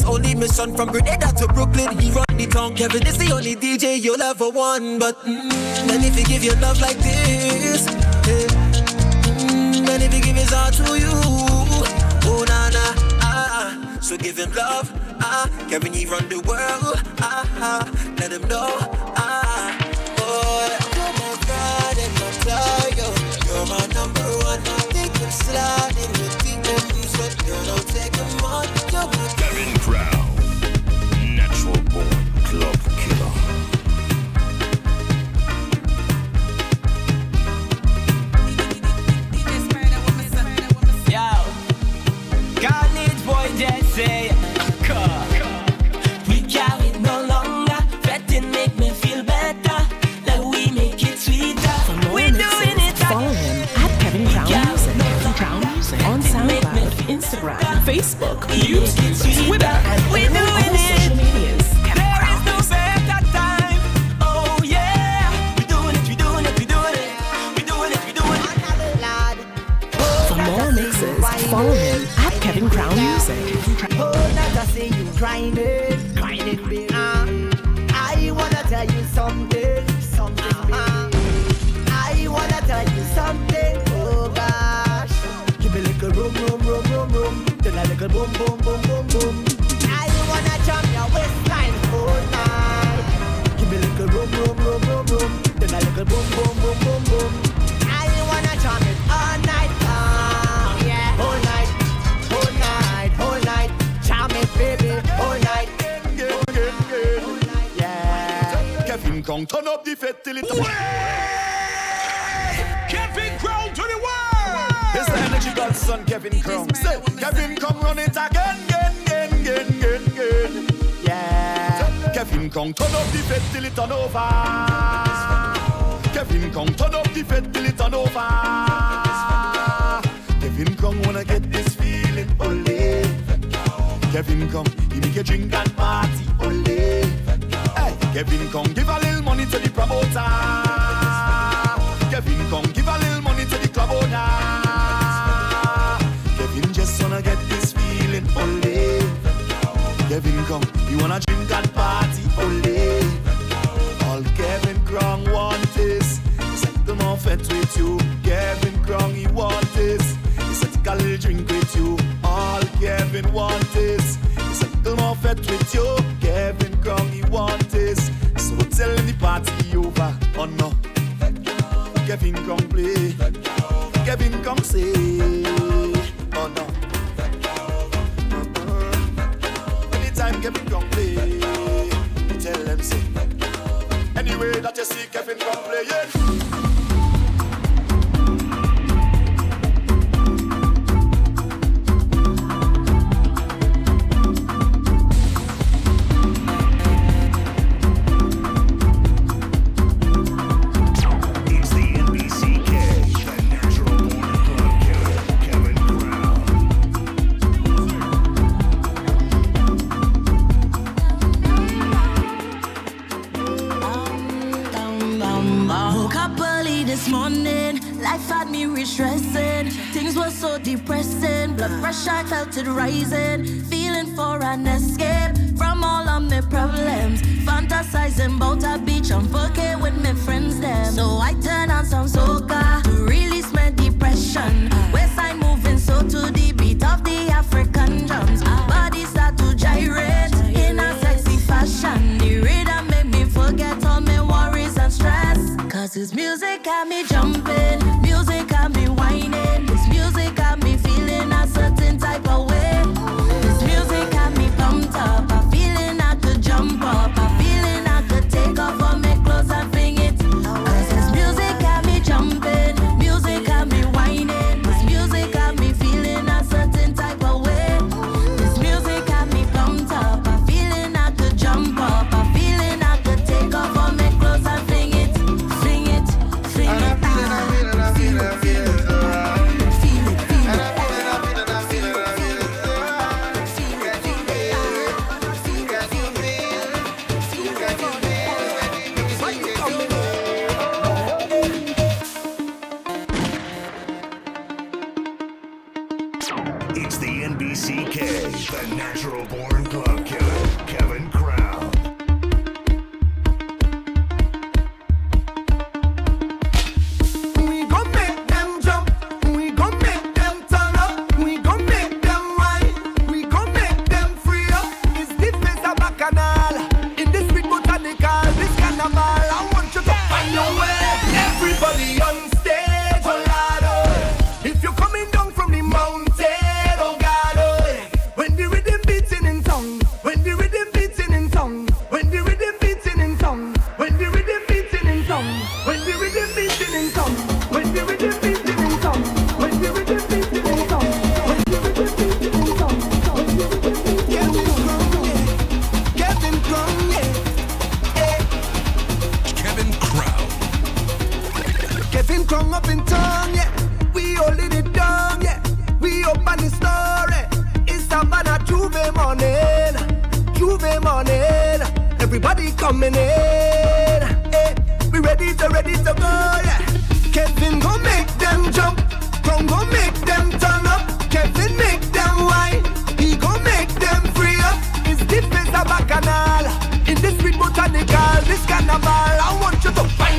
only mission from Grenada to Brooklyn. He run the town. Kevin is the only DJ you'll ever want. But mm, then if he give you love like this.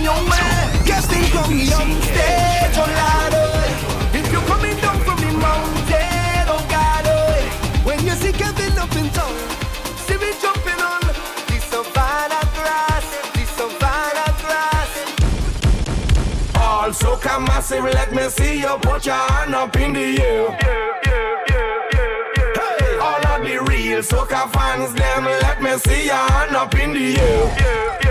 young man. Guess they gon' be on stage oh, on ladder. If you're coming down from the mountain, oh God, oh, when you see Kevin up in town, see me jumping on the savannah grass, the savannah grass. Also, come massive, let me see you put your hand up in the air. Yeah, yeah. All of the real soccer fans, them, let me see your hand up in the air.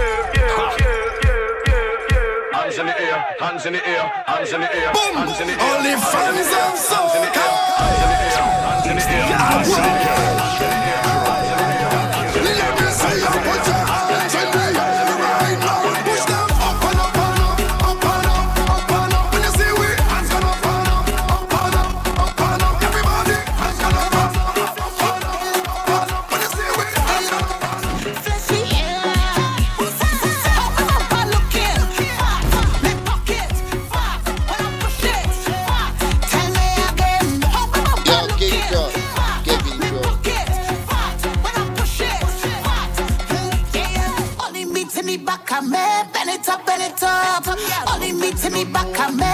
hands in the air, hands in the air, Boom. hands in the air. Only fans of soul. Hands in the air, hands in the air, hands in the air. I met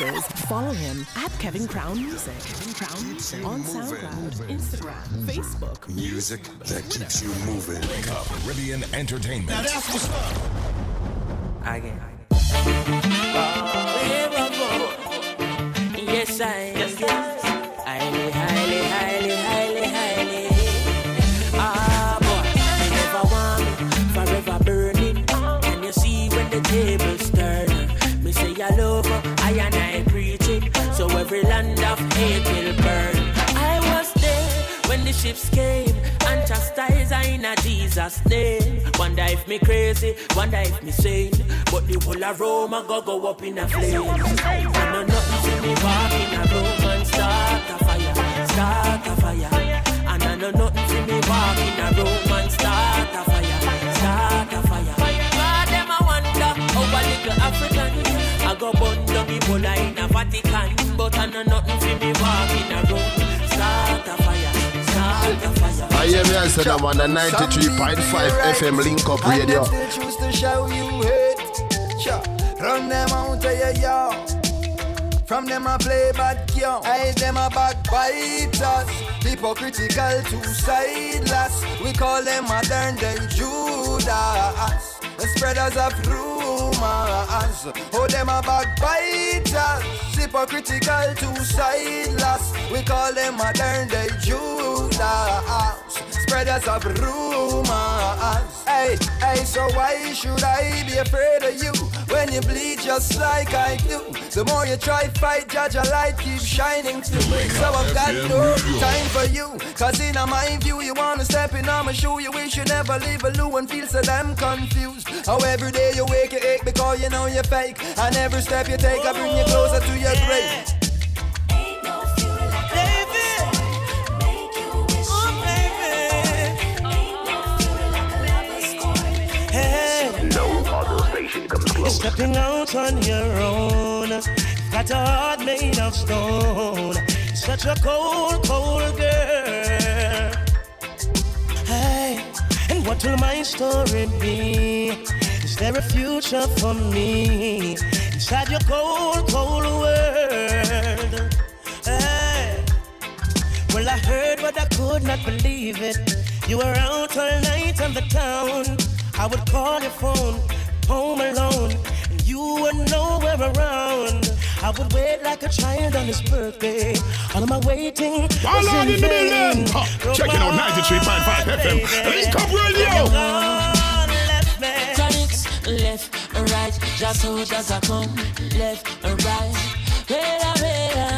mixes, follow him at Kevin Crown Music. Kevin Crown Music on SoundCloud, Instagram, Facebook. Music that keeps you moving. Caribbean Entertainment. Now that's what's up. Again. Yes, uh, Jesus name. Wonder if me crazy, wonder if me sane. But the whole I go go up in a flame. I no nothing to me walk in a room and start a fire, start a fire. And I know nothing to me walk in a room and start a fire, start a fire. God them I wonder how a little African I go burn down Ebola in a Vatican, but I know nothing to me walk in a room, I am here, I said I'm on a 93.5 FM link up radio. Choose to show you hate. Run them out of your yard. From them I play bad game. I them a backbiters. Hypocritical two-sideless. We call them modern day Judas. The spreaders of rumors. Oh, them a backbiters. Hypocritical two-sideless. We call them modern day Judas. Spreaders of rumors. Hey, hey, so why should I be afraid of you when you bleed just like I do? The more you try fight, judge a light keeps shining through. So I've got no time for you. Cause in my view, you wanna step in on my shoe. You wish you never leave a loo and feel so damn confused. How every day you wake, you ache because you know you're fake. And every step you take, I bring you closer to your grave. You're stepping out on your own. Got a heart made of stone. Such a cold, cold girl. Hey, and what will my story be? Is there a future for me inside your cold, cold world? Hey, well, I heard, but I could not believe it. You were out all night on the town. I would call your phone, home alone, and you were nowhere around. I would wait like a child on his birthday. All of my waiting was All in in the vain. building. Ha, Broke checking my out 93.5 heart, FM. baby. Link up radio. Left me. Chronixx, left right, just soldiers are come, left and right. Where I,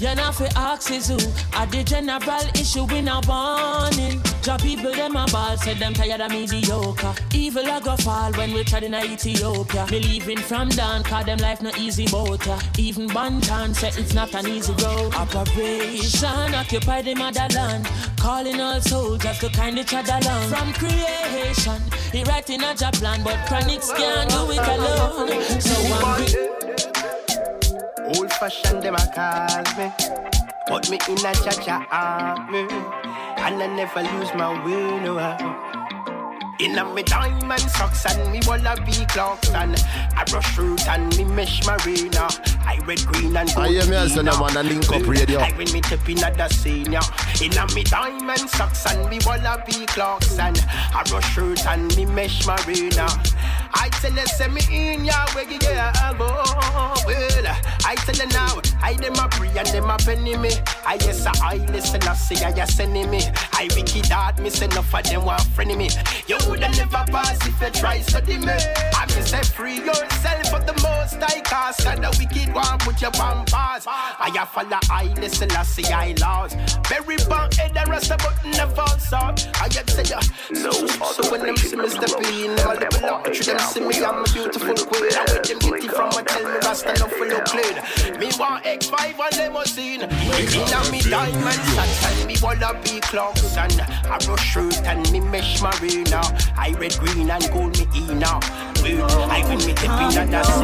You know fi ask is who At the general issue we no warning. Job people them a ball Said them tired of mediocre. Evil a go fall when we tried in Ethiopia. Me leaving from down Cause them life no easy boat. Even Banton said it's not an easy road. Operation occupy the motherland. Calling all soldiers to kind each other along. From creation He writing a job plan But Chronixx can't do it alone. So I'm Old fashioned them a call me. Put me in a cha cha army. And I never lose my way no. In a me diamond socks and me Wallabee Clarks and I brush root and me mesh marina. I red, green and gold. I hear me as the man a link up radio. I when me tip in at the senior. In a me diamond socks and me Wallabee Clarks and I brush root and me mesh marina. I tell you, send me in ya where you get go. Well, I tell you now, I dem a pray and dem a penny me. I yes I listen, I say I send me. I wicked hard, me say enough of them want friend me. You woulda never pass if you try study me. I me say free yourself for the most I cast. And the wicked one put your on pass. I a follow I listen, I see I lost. Very bad head and rest but never out. I get say ya. So, so when them see me step in, them a level up. Through them see me, I'm a beautiful queen. I with them get it from a tell me rasta no for no clean. Me want X5 and limousine. Inna me diamond socks and me Wallabee Clarks and I brush shirt and me mesh marina. I red, green and gold me ina. Well, I win me tip in the sea